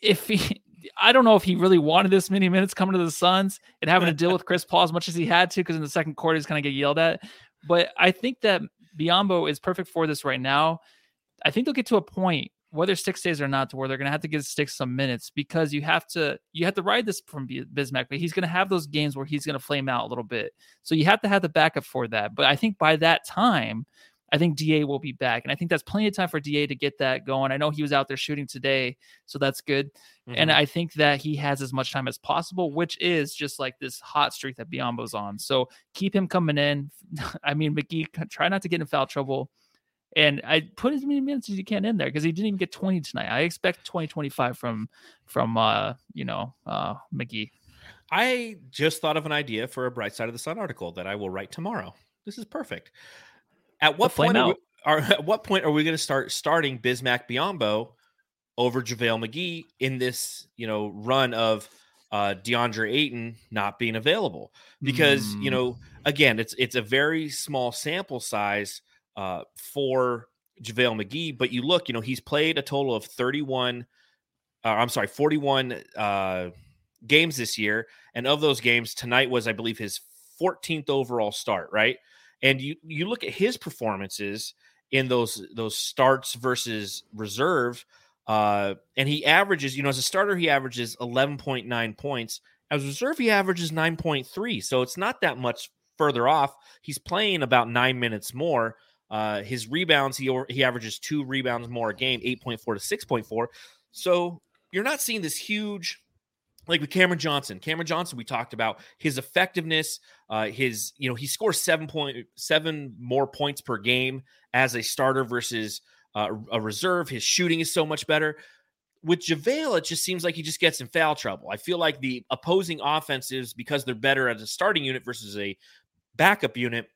if he I don't know if he really wanted this many minutes coming to the Suns and having to deal with Chris Paul as much as he had to, because in the second quarter he's kind of get yelled at. But I think that Biyombo is perfect for this right now. I think they'll get to a point, whether six days or not, to where they're going to have to give Sticks some minutes because you have to you have to ride this from Bismack, but he's going to have those games where he's going to flame out a little bit. So you have to have the backup for that. But I think by that time, I think Da will be back, and I think that's plenty of time for Da to get that going. I know he was out there shooting today, so that's good. And Mhm. I think that he has as much time as possible, which is just like this hot streak that Biyombo's on. So keep him coming in. I mean, McGee, try not to get in foul trouble. And I put as many minutes as you can in there because he didn't even get 20 tonight. I expect 20, 25 from from uh, you know, uh McGee. I just thought of an idea for a Bright Side of the Sun article that I will write tomorrow. This is perfect. At what point are we, are, at what point are we going to start starting Bismack Biyombo over JaVale McGee in this, you know, run of uh DeAndre Ayton not being available? Because, you Mm, know, again, it's it's a very small sample size uh for JaVale McGee, but you look, you know, he's played a total of 31 uh, I'm sorry, 41 uh games this year, and of those games, tonight was, I believe, his 14th overall start. Right, and you you look at his performances in those those starts versus reserve, uh, and he averages, you know, as a starter, he averages 11.9 points. As reserve, he averages 9.3. So it's not that much further off. He's playing about nine minutes more. Uh, his rebounds, he he averages two rebounds more a game, 8.4 to 6.4. So you're not seeing this huge like with Cameron Johnson. Cameron Johnson, we talked about his effectiveness. Uh, his, you know, he scores seven point seven more points per game as a starter versus uh, a reserve. His shooting is so much better. With JaVale, it just seems like he just gets in foul trouble. I feel like the opposing offenses, because they're better as a starting unit versus a backup unit,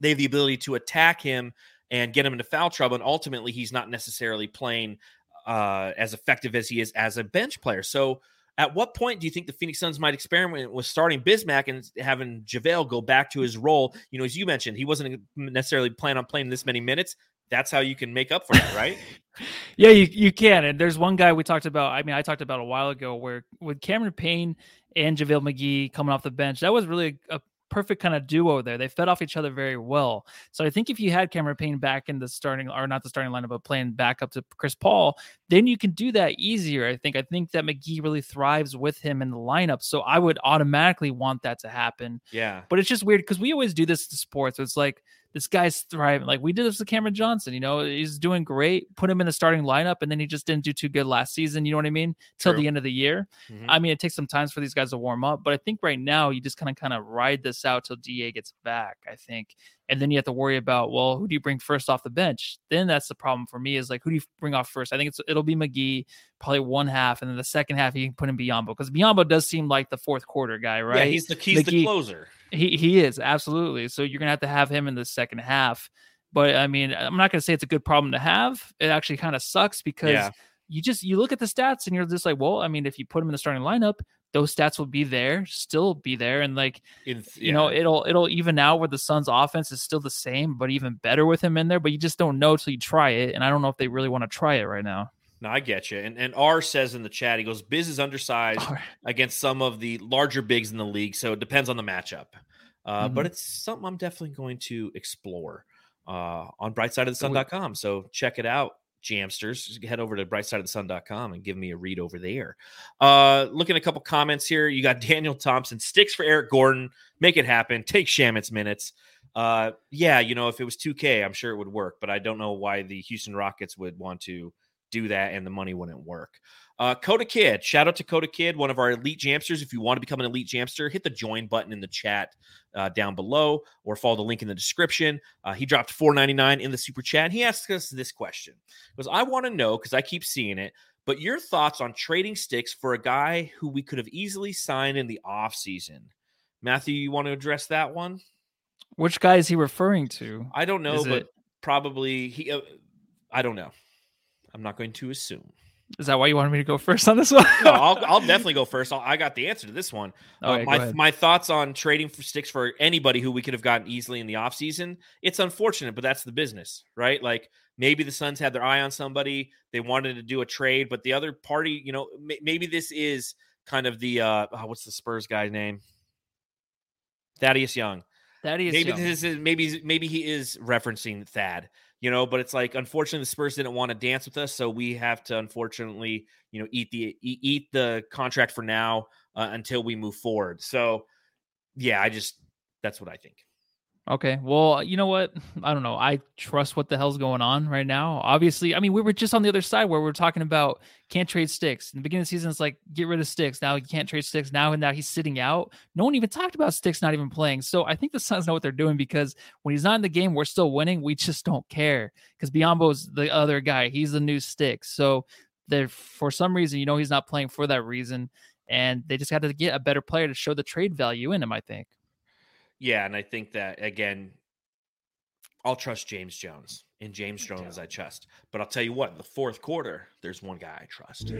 they have the ability to attack him and get him into foul trouble. And ultimately, he's not necessarily playing uh, as effective as he is as a bench player. So, at what point do you think the Phoenix Suns might experiment with starting Bismack and having JaVale go back to his role? You know, as you mentioned, he wasn't necessarily planning on playing this many minutes. That's how you can make up for that, right? Yeah, you, you can. And there's one guy we talked about. I mean, I talked about a while ago where with Cameron Payne and JaVale McGee coming off the bench, that was really a, perfect kind of duo there. They fed off each other very well. So I think if you had Cameron Payne back in the starting or not the starting lineup, but playing back up to Chris Paul, then you can do that easier. I think. I think that McGee really thrives with him in the lineup. So I would automatically want that to happen. Yeah. But it's just weird because we always do this to sports. It's like this guy's thriving. Like we did this with Cameron Johnson. You know, he's doing great. Put him in the starting lineup, and then he just didn't do too good last season. You know what I mean? Till True. the end of the year. Mhm. I mean, it takes some time for these guys to warm up, but I think right now you just kind of kind of ride this out till Da gets back. I think, and then you have to worry about well, who do you bring first off the bench? Then that's the problem for me is like who do you bring off first? I think it's it'll be McGee, probably one half, and then the second half you can put in Biyombo because Biyombo does seem like the fourth quarter guy, right? Yeah, he's the he's the closer. He he is absolutely. So you're gonna have to have him in the second half. But I mean, I'm not gonna say it's a good problem to have. It actually kind of sucks because Yeah. you just you look at the stats and you're just like, well, I mean, if you put him in the starting lineup, those stats will be there, still be there, and like In, you know, it'll it'll even out where the Suns' offense is still the same, but even better with him in there. But you just don't know till you try it, and I don't know if they really want to try it right now. No, I get you. And and R says in the chat, he goes, Biz is undersized against some of the larger bigs in the league, so it depends on the matchup. Uh, But it's something I'm definitely going to explore uh, on brightsideofthesun.com. So check it out, Jamsters. Just head over to brightsideofthesun.com and give me a read over there. Uh, looking at a couple comments here. You got Daniel Thompson, sticks for Eric Gordon. Make it happen. Take Shamet's minutes. Uh, yeah, you know, if it was 2K, I'm sure it would work, but I don't know why the Houston Rockets would want to do that and the money wouldn't work. Uh, Coda Kid, shout out to Coda Kid, one of our elite jamsters. If you want to become an elite jamster, hit the join button in the chat uh, down below or follow the link in the description. Uh, he dropped four ninety nine in the super chat. He asked us this question because I want to know because I keep seeing it. But your thoughts on trading sticks for a guy who we could have easily signed in the off season? Matthew, you want to address that one? Which guy is he referring to? I don't know, Is but it- probably he. Uh, I don't know. I'm not going to assume. Is that why you wanted me to go first on this one? no, I'll, I'll definitely go first. I'll, I got the answer to this one. Uh, my my thoughts on trading for sticks for anybody who we could have gotten easily in the offseason. It's unfortunate, but that's the business, right? Like maybe the Suns had their eye on somebody, they wanted to do a trade, but the other party, you know, may, maybe this is kind of the uh oh, what's the Spurs guy's name? Thaddeus Young. Thaddeus maybe Young. this is maybe maybe he is referencing Thad, you know, but it's like unfortunately the Spurs didn't want to dance with us, so we have to unfortunately, you know, eat the eat, the contract for now uh, until we move forward. So, yeah, I just that's what I think. Okay. Well, you know what? I don't know. I trust what the hell's going on right now. Obviously, I mean, we were just on the other side where we are talking about can't trade sticks. In the beginning of the season, it's like get rid of sticks. Now you can't trade sticks. Now and now he's sitting out. No one even talked about sticks not even playing. So I think the Suns know what they're doing because when he's not in the game, we're still winning. We just don't care because Biyombo's the other guy. He's the new stick. So there, for some reason, you know, he's not playing for that reason, and they just got to get a better player to show the trade value in him. I think. Yeah, and I think that again, I'll trust James Jones. And James Jones I trust. But I'll tell you what, in the fourth quarter, there's one guy I trust. The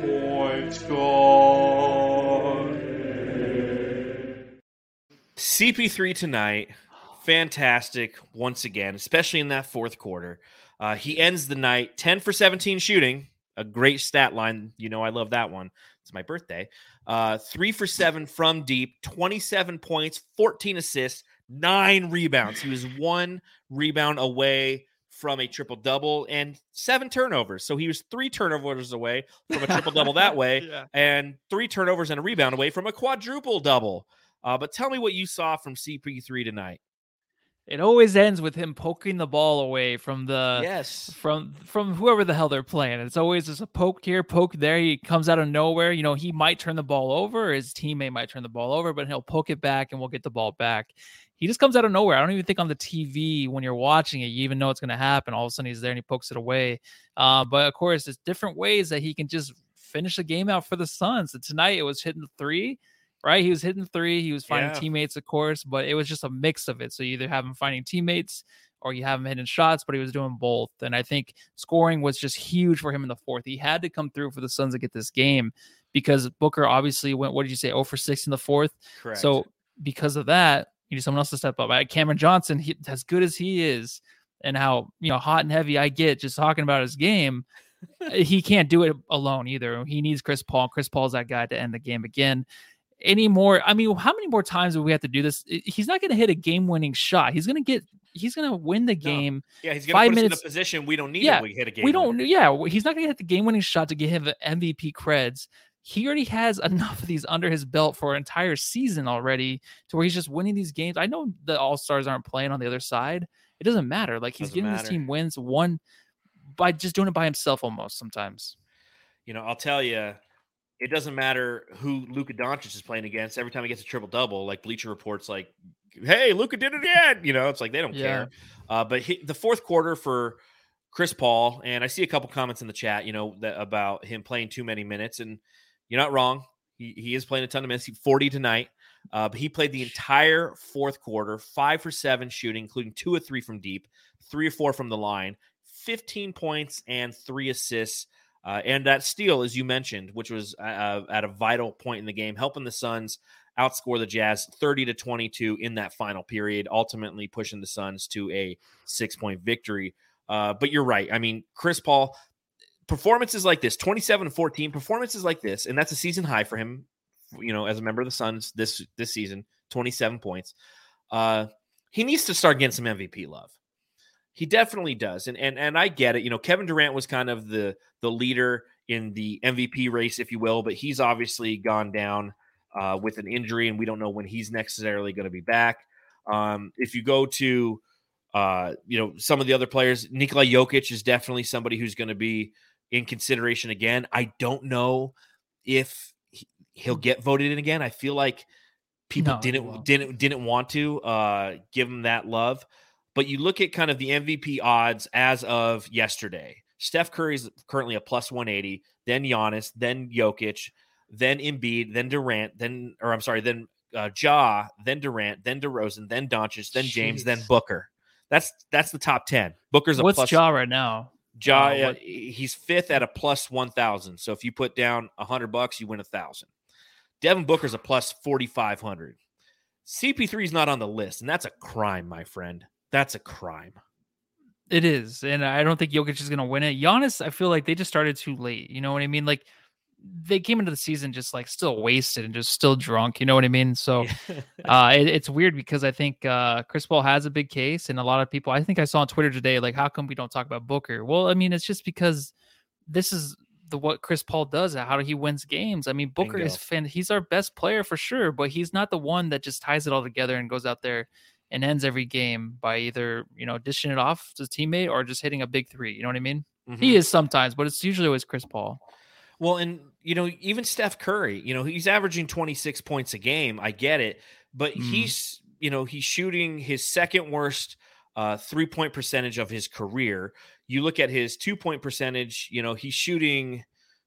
point guard. CP3 tonight, fantastic once again, especially in that fourth quarter. Uh, he ends the night 10 for 17 shooting, a great stat line. You know, I love that one. It's my birthday. Uh, three for seven from deep, 27 points, 14 assists, nine rebounds. He was one rebound away from a triple double and seven turnovers. So he was three turnovers away from a triple double that way, Yeah. and three turnovers and a rebound away from a quadruple double. Uh, but tell me what you saw from CP3 tonight. It always ends with him poking the ball away from the yes. from from whoever the hell they're playing. It's always just a poke here, poke there. He comes out of nowhere. You know, he might turn the ball over, his teammate might turn the ball over, but he'll poke it back and we'll get the ball back. He just comes out of nowhere. I don't even think on the TV when you're watching it, you even know it's going to happen. All of a sudden, he's there and he pokes it away. Uh, but of course, there's different ways that he can just finish the game out for the Suns. And tonight, it was hitting the three right? He was hitting three. He was finding Yeah. teammates, of course, but it was just a mix of it. So you either have him finding teammates or you have him hitting shots, but he was doing both. And I think scoring was just huge for him in the fourth. He had to come through for the Suns to get this game because Booker obviously went, what did you say, 0 for 6 in the fourth? Correct. So because of that, you need someone else to step up. Cameron Johnson, he, as good as he is, and how you know hot and heavy I get just talking about his game, he can't do it alone either. He needs Chris Paul. Chris Paul's that guy to end the game again. Any more? I mean, how many more times do we have to do this? He's not going to hit a game-winning shot. He's going to get. He's going to win the game. yeah, he's going to put us minutes- in a position we don't need Yeah, him. We hit a game. we don't. Yeah, he's not going to hit the game-winning shot to get him MVP creds. He already has enough of these under his belt for an entire season already, to where he's just winning these games. I know the All Stars aren't playing on the other side. It doesn't matter. Like he's Doesn't getting matter. team wins one by just doing it by himself almost sometimes. You know, I'll tell you, it doesn't matter who Luka Doncic is playing against. Every time he gets a triple double, like Bleacher Reports, like, "Hey, Luka did it again." You know, it's like they don't Yeah. care. Uh, but he, the fourth quarter for Chris Paul, and I see a couple comments in the chat, you know, that about him playing too many minutes, and you're not wrong. He he is playing a ton of minutes, He- 40 tonight. Uh, but he played the entire fourth quarter, five for seven shooting, including two or three from deep, three or four from the line, 15 points and three assists. Uh, and that steal, as you mentioned, which was uh, at a vital point in the game, helping the Suns outscore the Jazz 30 to 22 in that final period, ultimately pushing the Suns to a six point victory. Uh, but you're right. I mean, Chris Paul, performances like this 27 and 14, performances like this, and that's a season high for him, you know, as a member of the Suns this this season, 27 points. Uh, he needs to start getting some MVP love. He definitely does. And and and I get it. You know, Kevin Durant was kind of the the leader in the MVP race, if you will, but he's obviously gone down uh, with an injury, and we don't know when he's necessarily going to be back. Um, if you go to uh, you know, some of the other players, Nikola Jokic is definitely somebody who's going to be in consideration again. I don't know if he, he'll get voted in again. I feel like people No, didn't didn't didn't want to uh, give him that love. But you look at kind of the MVP odds as of yesterday. Steph Curry is currently a plus 180, then Giannis, then Jokic, then Embiid, then Durant, then or I'm sorry, then uh, Ja, then Durant, then DeRozan, then Doncic, then James, then Booker. That's that's the top 10. Booker's a What's plus Ja right now? Ja, Uh, uh, he's fifth at a plus 1,000. So if you put down a 100 bucks, you win a 1,000. Devin Booker's a plus 4,500. CP3 is not on the list, and that's a crime, my friend. That's a crime. It is, and I don't think Jokic is going to win it. Giannis, I feel like they just started too late. You know what I mean? Like they came into the season just like still wasted and just still drunk. You know what I mean? So uh, it, it's weird because I think uh, Chris Paul has a big case, and a lot of people. I think I saw on Twitter today, like, how come we don't talk about Booker? Well, I mean, it's just because this is the what Chris Paul does, how he wins games. I mean, Booker Bingo. is fan. He's our best player for sure, but he's not the one that just ties it all together and goes out there and ends every game by either you know dishing it off to teammate or just hitting a big three. You know what I mean? Mhm. He is sometimes, but it's usually always Chris Paul. Well, and you know, even Steph Curry, you know, he's averaging 26 points a game. I get it, but Mm. he's, you know, he's shooting his second worst uh, three point percentage of his career. You look at his two point percentage, you know, he's shooting,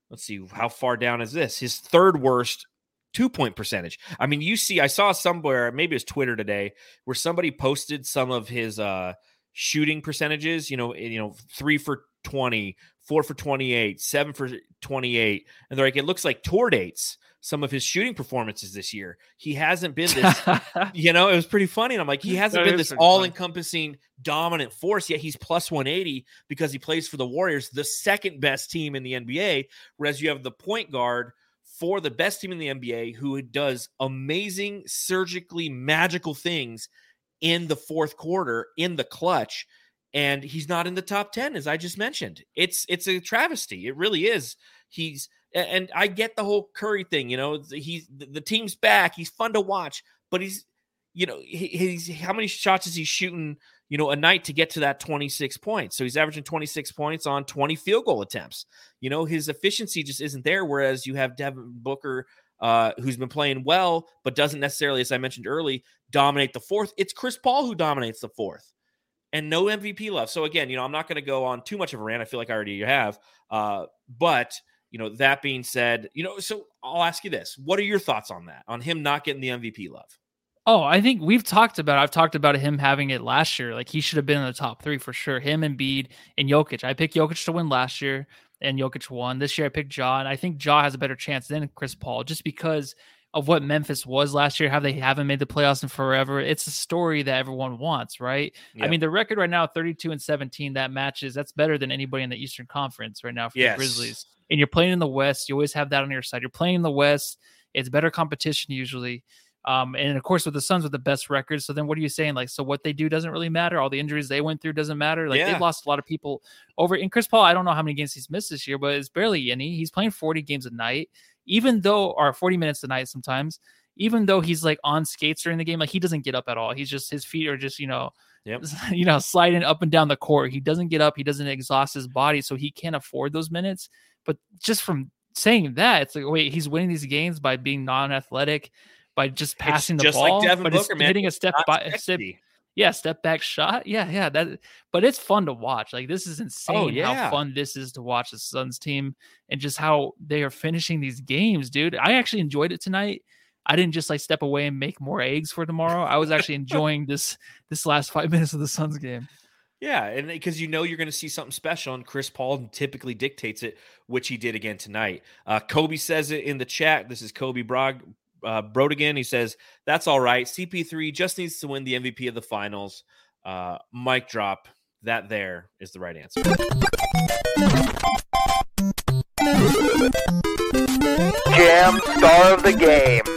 let's see, how far down is this? His third worst two point percentage. I mean, you see, I saw somewhere, maybe it was Twitter today, where somebody posted some of his uh, shooting percentages, you know, you know, three for 20, four for 28, seven for 28. And they're like, it looks like tour dates, some of his shooting performances this year. He hasn't been this, you know, it was pretty funny. And I'm like, he hasn't That been this all encompassing dominant force, yet he's plus 180 because he plays for the Warriors, the second best team in the NBA. Whereas you have the point guard for the best team in the NBA who does amazing, surgically magical things in the fourth quarter, in the clutch and he's not in the top 10 as i just mentioned. It's it's a travesty. It really is. He's and i get the whole curry thing you know he's the team's back. He's fun to watch but he's you know he's how many shots is he shooting you know a night to get to that 26 points so he's averaging 26 points on 20 field goal attempts you know his efficiency just isn't there whereas you have devin booker uh, who's been playing well but doesn't necessarily as i mentioned early dominate the fourth it's chris paul who dominates the fourth and no MVP love. So again, you know, I'm not going to go on too much of a rant. I feel like I already have. Uh, but you know, that being said, you know, so I'll ask you this: What are your thoughts on that? On him not getting the MVP love? Oh, I think we've talked about. I've talked about him having it last year. Like he should have been in the top three for sure. Him and Bede and Jokic. I picked Jokic to win last year, and Jokic won. This year, I picked Ja, and I think Ja has a better chance than Chris Paul, just because of what Memphis was last year. How they haven't made the playoffs in forever. It's a story that everyone wants, right? I mean, the record right now, 32 and 17. That matches. That's better than anybody in the Eastern Conference right now for Yes. the Grizzlies. And you're playing in the West. You always have that on your side. You're playing in the West. It's better competition usually. Um, and of course, with the Suns with the best record. So then, what are you saying? Like, so what they do doesn't really matter. All the injuries they went through doesn't matter. Like Yeah. they've lost a lot of people over. And Chris Paul, I don't know how many games he's missed this year, but it's barely any. He's playing 40 games a night, even though, or 40 minutes a night sometimes. Even though he's like on skates during the game, like he doesn't get up at all. He's just his feet are just you know, Yep. you know, sliding up and down the court. He doesn't get up. He doesn't exhaust his body, so he can't afford those minutes. But just from saying that, it's like, wait, he's winning these games by being non-athletic, by just passing the just like ball, Devin but Booker, it's man. hitting a step by step, yeah, step back shot. Yeah, yeah. That but it's fun to watch. Like this is insane Oh, yeah. how fun this is to watch the Suns team and just how they are finishing these games, dude. I actually enjoyed it tonight. I didn't just like step away and make more eggs for tomorrow. I was actually enjoying this this last five minutes of the Suns game. Yeah, and because you know you're going to see something special, and Chris Paul typically dictates it, which he did again tonight. Uh, Kobe says it in the chat. This is Kobe Brog, uh, Brodigan. He says that's all right. CP3 just needs to win the MVP of the finals. Uh, mic drop. That there is the right answer. Jam star of the game.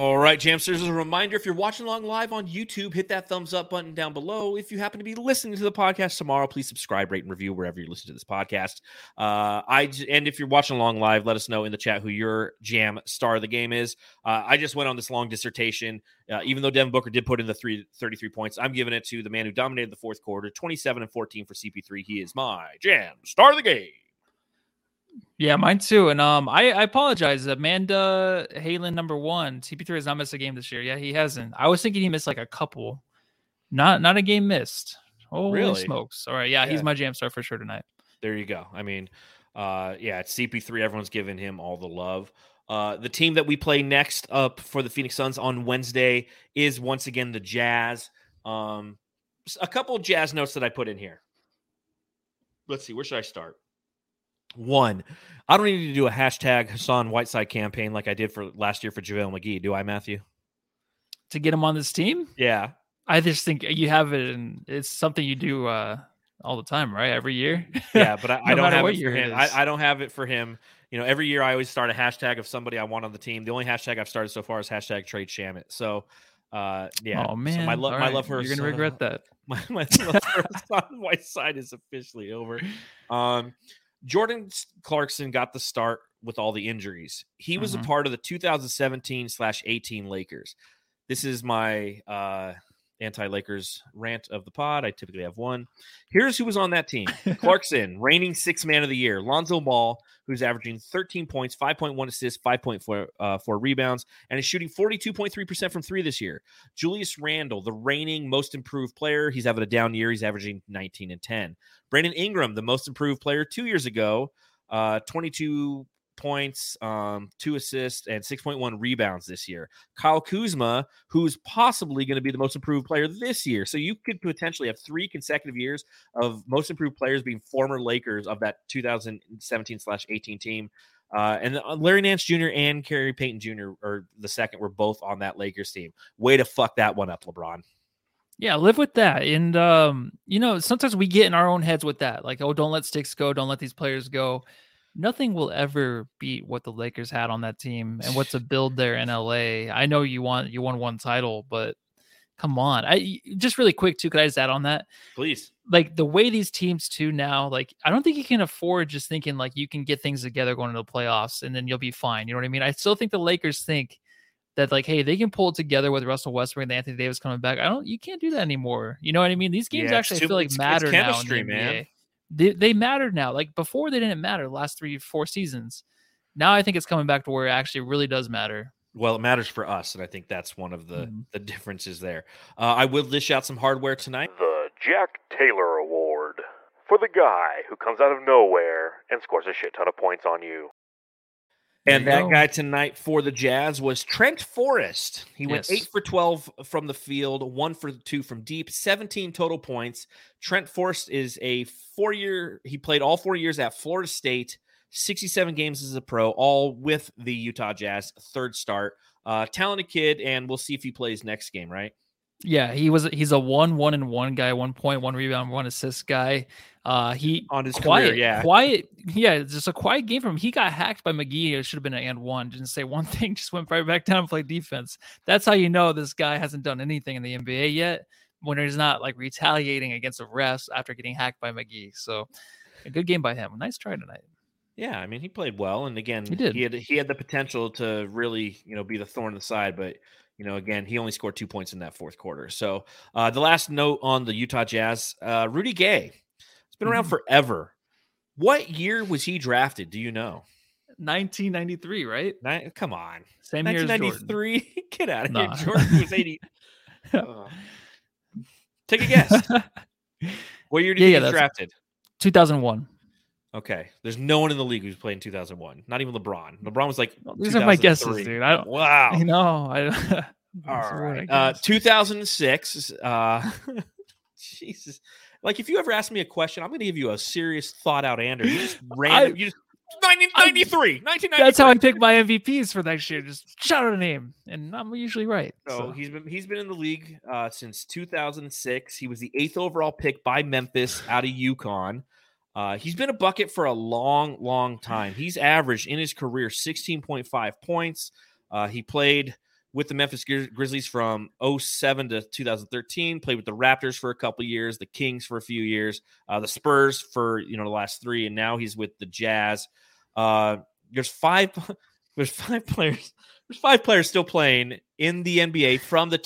All right, Jamsters, as a reminder, if you're watching along live on YouTube, hit that thumbs up button down below. If you happen to be listening to the podcast tomorrow, please subscribe, rate, and review wherever you listen to this podcast. Uh, I and if you're watching along live, let us know in the chat who your jam star of the game is. Uh, I just went on this long dissertation. Uh, even though Devin Booker did put in the three, 33 points, I'm giving it to the man who dominated the fourth quarter, 27 and 14 for CP3. He is my jam star of the game. Yeah, mine too. And um, I, I apologize. Amanda Halen number one. CP3 has not missed a game this year. Yeah, he hasn't. I was thinking he missed like a couple. Not not a game missed. Holy Really? smokes! All right, yeah, he's my jam star for sure tonight. there you go. I mean, uh, yeah, it's CP3. Everyone's giving him all the love. Uh, the team that we play next up for the Phoenix Suns on Wednesday is once again the Jazz. Um, a couple of Jazz notes that I put in here. Let's see, where should I start? One, I don't need to do a hashtag Hassan Whiteside campaign like I did for last year for JaVale McGee, do I, Matthew? To get him on this team, Yeah, I just think you have it, and it's something you do uh all the time, right? Every year. yeah, but I, I don't have it for year it him. I. I don't have it for him. You know, every year I always start a hashtag of somebody I want on the team. The only hashtag I've started so far is hashtag trade Shamet. So, uh, yeah. oh so man, my love, my right, love for You're gonna regret that. My, my love for Hassan Whiteside is officially over. Um, Jordan Clarkson got the start with all the injuries. He was Mhm. a part of the 2017 slash 18 Lakers. This is my uh, anti Lakers rant of the pod. I typically have one. Here's who was on that team Clarkson, reigning six man of the year. Lonzo Ball, who's averaging 13 points, 5.1 assists, 5.4 uh, four rebounds, and is shooting 42.3% from three this year. Julius Randle, the reigning most improved player. He's having a down year. He's averaging 19 and 10. Brandon Ingram, the most improved player two years ago, uh, 22 points, um, two assists, and 6.1 rebounds this year. Kyle Kuzma, who's possibly going to be the most improved player this year. So you could potentially have three consecutive years of most improved players being former Lakers of that 2017 slash 18 team. Uh, and uh, Larry Nance Jr. and Gary Payton Jr. or the second were both on that Lakers team. Way to fuck that one up, LeBron. Yeah, live with that. And um, you know, sometimes we get in our own heads with that. Like, oh, don't let sticks go, don't let these players go. Nothing will ever beat what the Lakers had on that team and what's a build there in LA. I know you want you won one title, but come on. I just really quick too, could I just add on that? Please. Like the way these teams too now, like I don't think you can afford just thinking like you can get things together going into the playoffs and then you'll be fine. You know what I mean? I still think the Lakers think that like, hey, they can pull it together with Russell Westbrook and Anthony Davis coming back. I don't. You can't do that anymore. You know what I mean? These games Yeah, actually too- feel like matter chemistry, now. In the man. NBA. They, they matter now. Like before, they didn't matter. The last three, four seasons. Now I think it's coming back to where it actually really does matter. Well, it matters for us, and I think that's one of the Mhm. the differences there. Uh, I will dish out some hardware tonight. The Jack Taylor Award for the guy who comes out of nowhere and scores a shit ton of points on you. And that go. guy tonight for the Jazz was Trent Forrest. He went eight for 12 from the field, one for two from deep, 17 total points. Trent Forrest is a four year, he played all four years at Florida State, 67 games as a pro, all with the Utah Jazz, third start. Uh, talented kid, and we'll see if he plays next game, right? Yeah, he was. He's a one, one, and one guy. One point, one rebound, one assist guy. Uh, he On his quiet, career, yeah. quiet. Yeah, it's just a quiet game from him. He got hacked by McGee. It should have been an and one. Didn't say one thing. Just went right back down and played defense. That's how you know this guy hasn't done anything in the NBA yet. When he's not like retaliating against the refs after getting hacked by McGee. So, a good game by him. Nice try tonight. Yeah, I mean he played well, and again, He did. he had he had the potential to really you know be the thorn in the side, but you know again he only scored two points in that fourth quarter. So uh, the last note on the Utah Jazz, uh, Rudy Gay, it's been around Mhm. forever. What year was he drafted? Do you know? 1993, right? Ni- come on, Same year as Jordan. 1993. Get out of Nah. here. Jordan was 80. Oh. Take a guess. What year did Yeah, he yeah, get drafted? 2001. Okay, there's no one in the league who's played in 2001. Not even LeBron. LeBron was like These are my guesses, dude. I don't. Wow. I know. I. All I. Uh, 2006. Uh, Jesus. Like, if you ever ask me a question, I'm going to give you a serious, thought out answer. You just random. you just 1993. 1993. That's how I pick my MVPs for next year. Just shout out a name, and I'm usually right. So So, he's been he's been in the league uh, since 2006. He was the eighth overall pick by Memphis out of UConn. Uh, he's been a bucket for a long, long time. He's averaged in his career 16.5 points. Uh, he played with the Memphis Grizz- Grizzlies from 07 to 2013. Played with the Raptors for a couple years, the Kings for a few years, uh, the Spurs for you know the last three, and now he's with the Jazz. Uh, there's five. There's five players. There's five players still playing in the NBA from the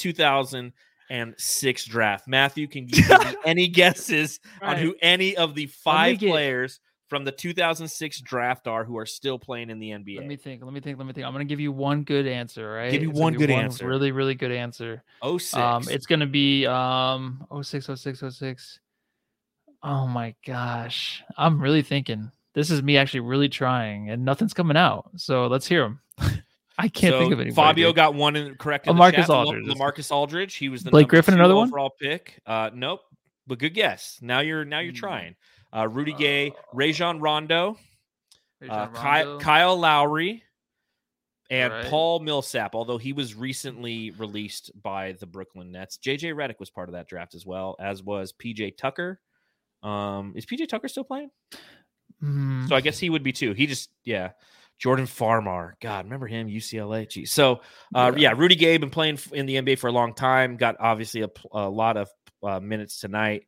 2006 draft. Matthew, can you give me any guesses on who any of the five get- players from the 2006 draft are who are still playing in the NBA? let me think. Let me think. Let me think. I'm gonna give you one good answer. Right? Give me It's one good answer. Really, really good answer. 06. Um, it's gonna be um 06, 06, 06. Oh my gosh, I'm really thinking. This is me actually really trying, and nothing's coming out. So let's hear them. I can't So think of anybody. Fabio dude. got one in, correct. in the LaMarcus chat. La- Aldridge. LaMarcus Aldridge. He was the Blake Griffin, another one? overall pick. Uh, nope, but good guess. Now you're now you're Hmm. trying. Uh, Rudy Gay, Uh, Rajon Rondo, uh, Rajon Ky- Kyle Lowry, and Alright. Paul Millsap. Although he was recently released by the Brooklyn Nets. JJ Redick was part of that draft as well, as was PJ Tucker. Um, is PJ Tucker still playing? Hmm. So I guess he would be too. He just yeah. Jordan Farmar, God, remember him? UCLA. Geez. So uh, Yeah. yeah. Rudy Gay been playing in the NBA for a long time. Got obviously a, a lot of uh, minutes tonight.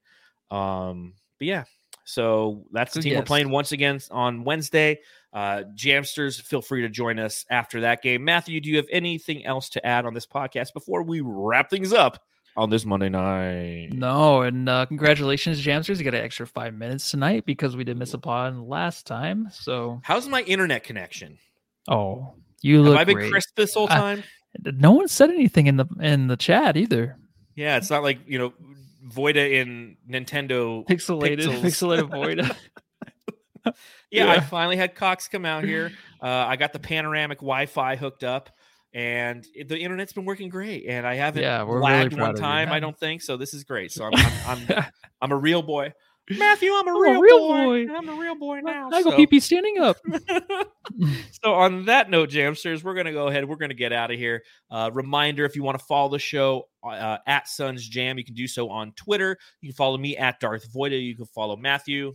Um, but yeah, So that's the Good team we're playing once again on Wednesday. Uh, Jamsters, feel free to join us after that game. Matthew, do you have anything else to add on this podcast before we wrap things up on this Monday night? No, and uh, congratulations, Jamsters. You got an extra five minutes tonight because we did miss a pod last time. So, How's my internet connection? oh, you Have look I been great. crisp this whole I- time? No one said anything in the in the chat either. yeah, it's not like you know Voida in Nintendo. Pixelated, Pixels. pixelated void. Yeah, I finally had Cox come out here. Uh, I got the panoramic Wi-Fi hooked up, and the internet's been working great. And I haven't Yeah, we're really lagged proud one time. I don't think so. This is great. So I'm I'm, I'm, I'm a real boy, Matthew. I'm a I'm a real, real boy. boy. I'm a real boy now. I go so. pee pee standing up. so on that note, Jamsters, we're gonna go ahead. We're gonna get out of here. Uh, reminder: if you want to follow the show uh, at Suns Jam, you can do so on Twitter. You can follow me at Darth Voida. You can follow Matthew.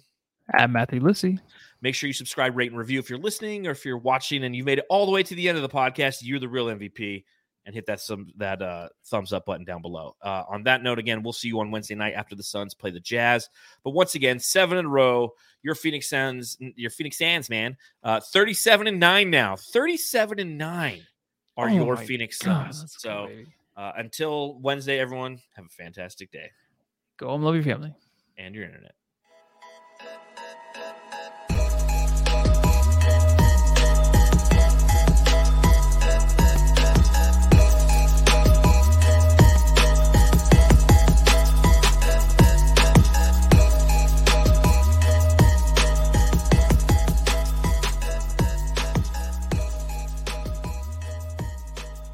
At Matthew Lissy. Make sure you subscribe, rate, and review if you're listening or if you're watching and you made it all the way to the end of the podcast. You're the real MVP. And hit that some that uh, thumbs up button down below. Uh, on that note, again, we'll see you on Wednesday night after the Suns play the Jazz. But once again, seven in a row. Your Phoenix Suns, your Phoenix Suns, man, uh, thirty-seven and nine now. Thirty-seven and nine are Oh your Phoenix God, Suns. So uh, until Wednesday, everyone have a fantastic day go home, love your family. and your internet.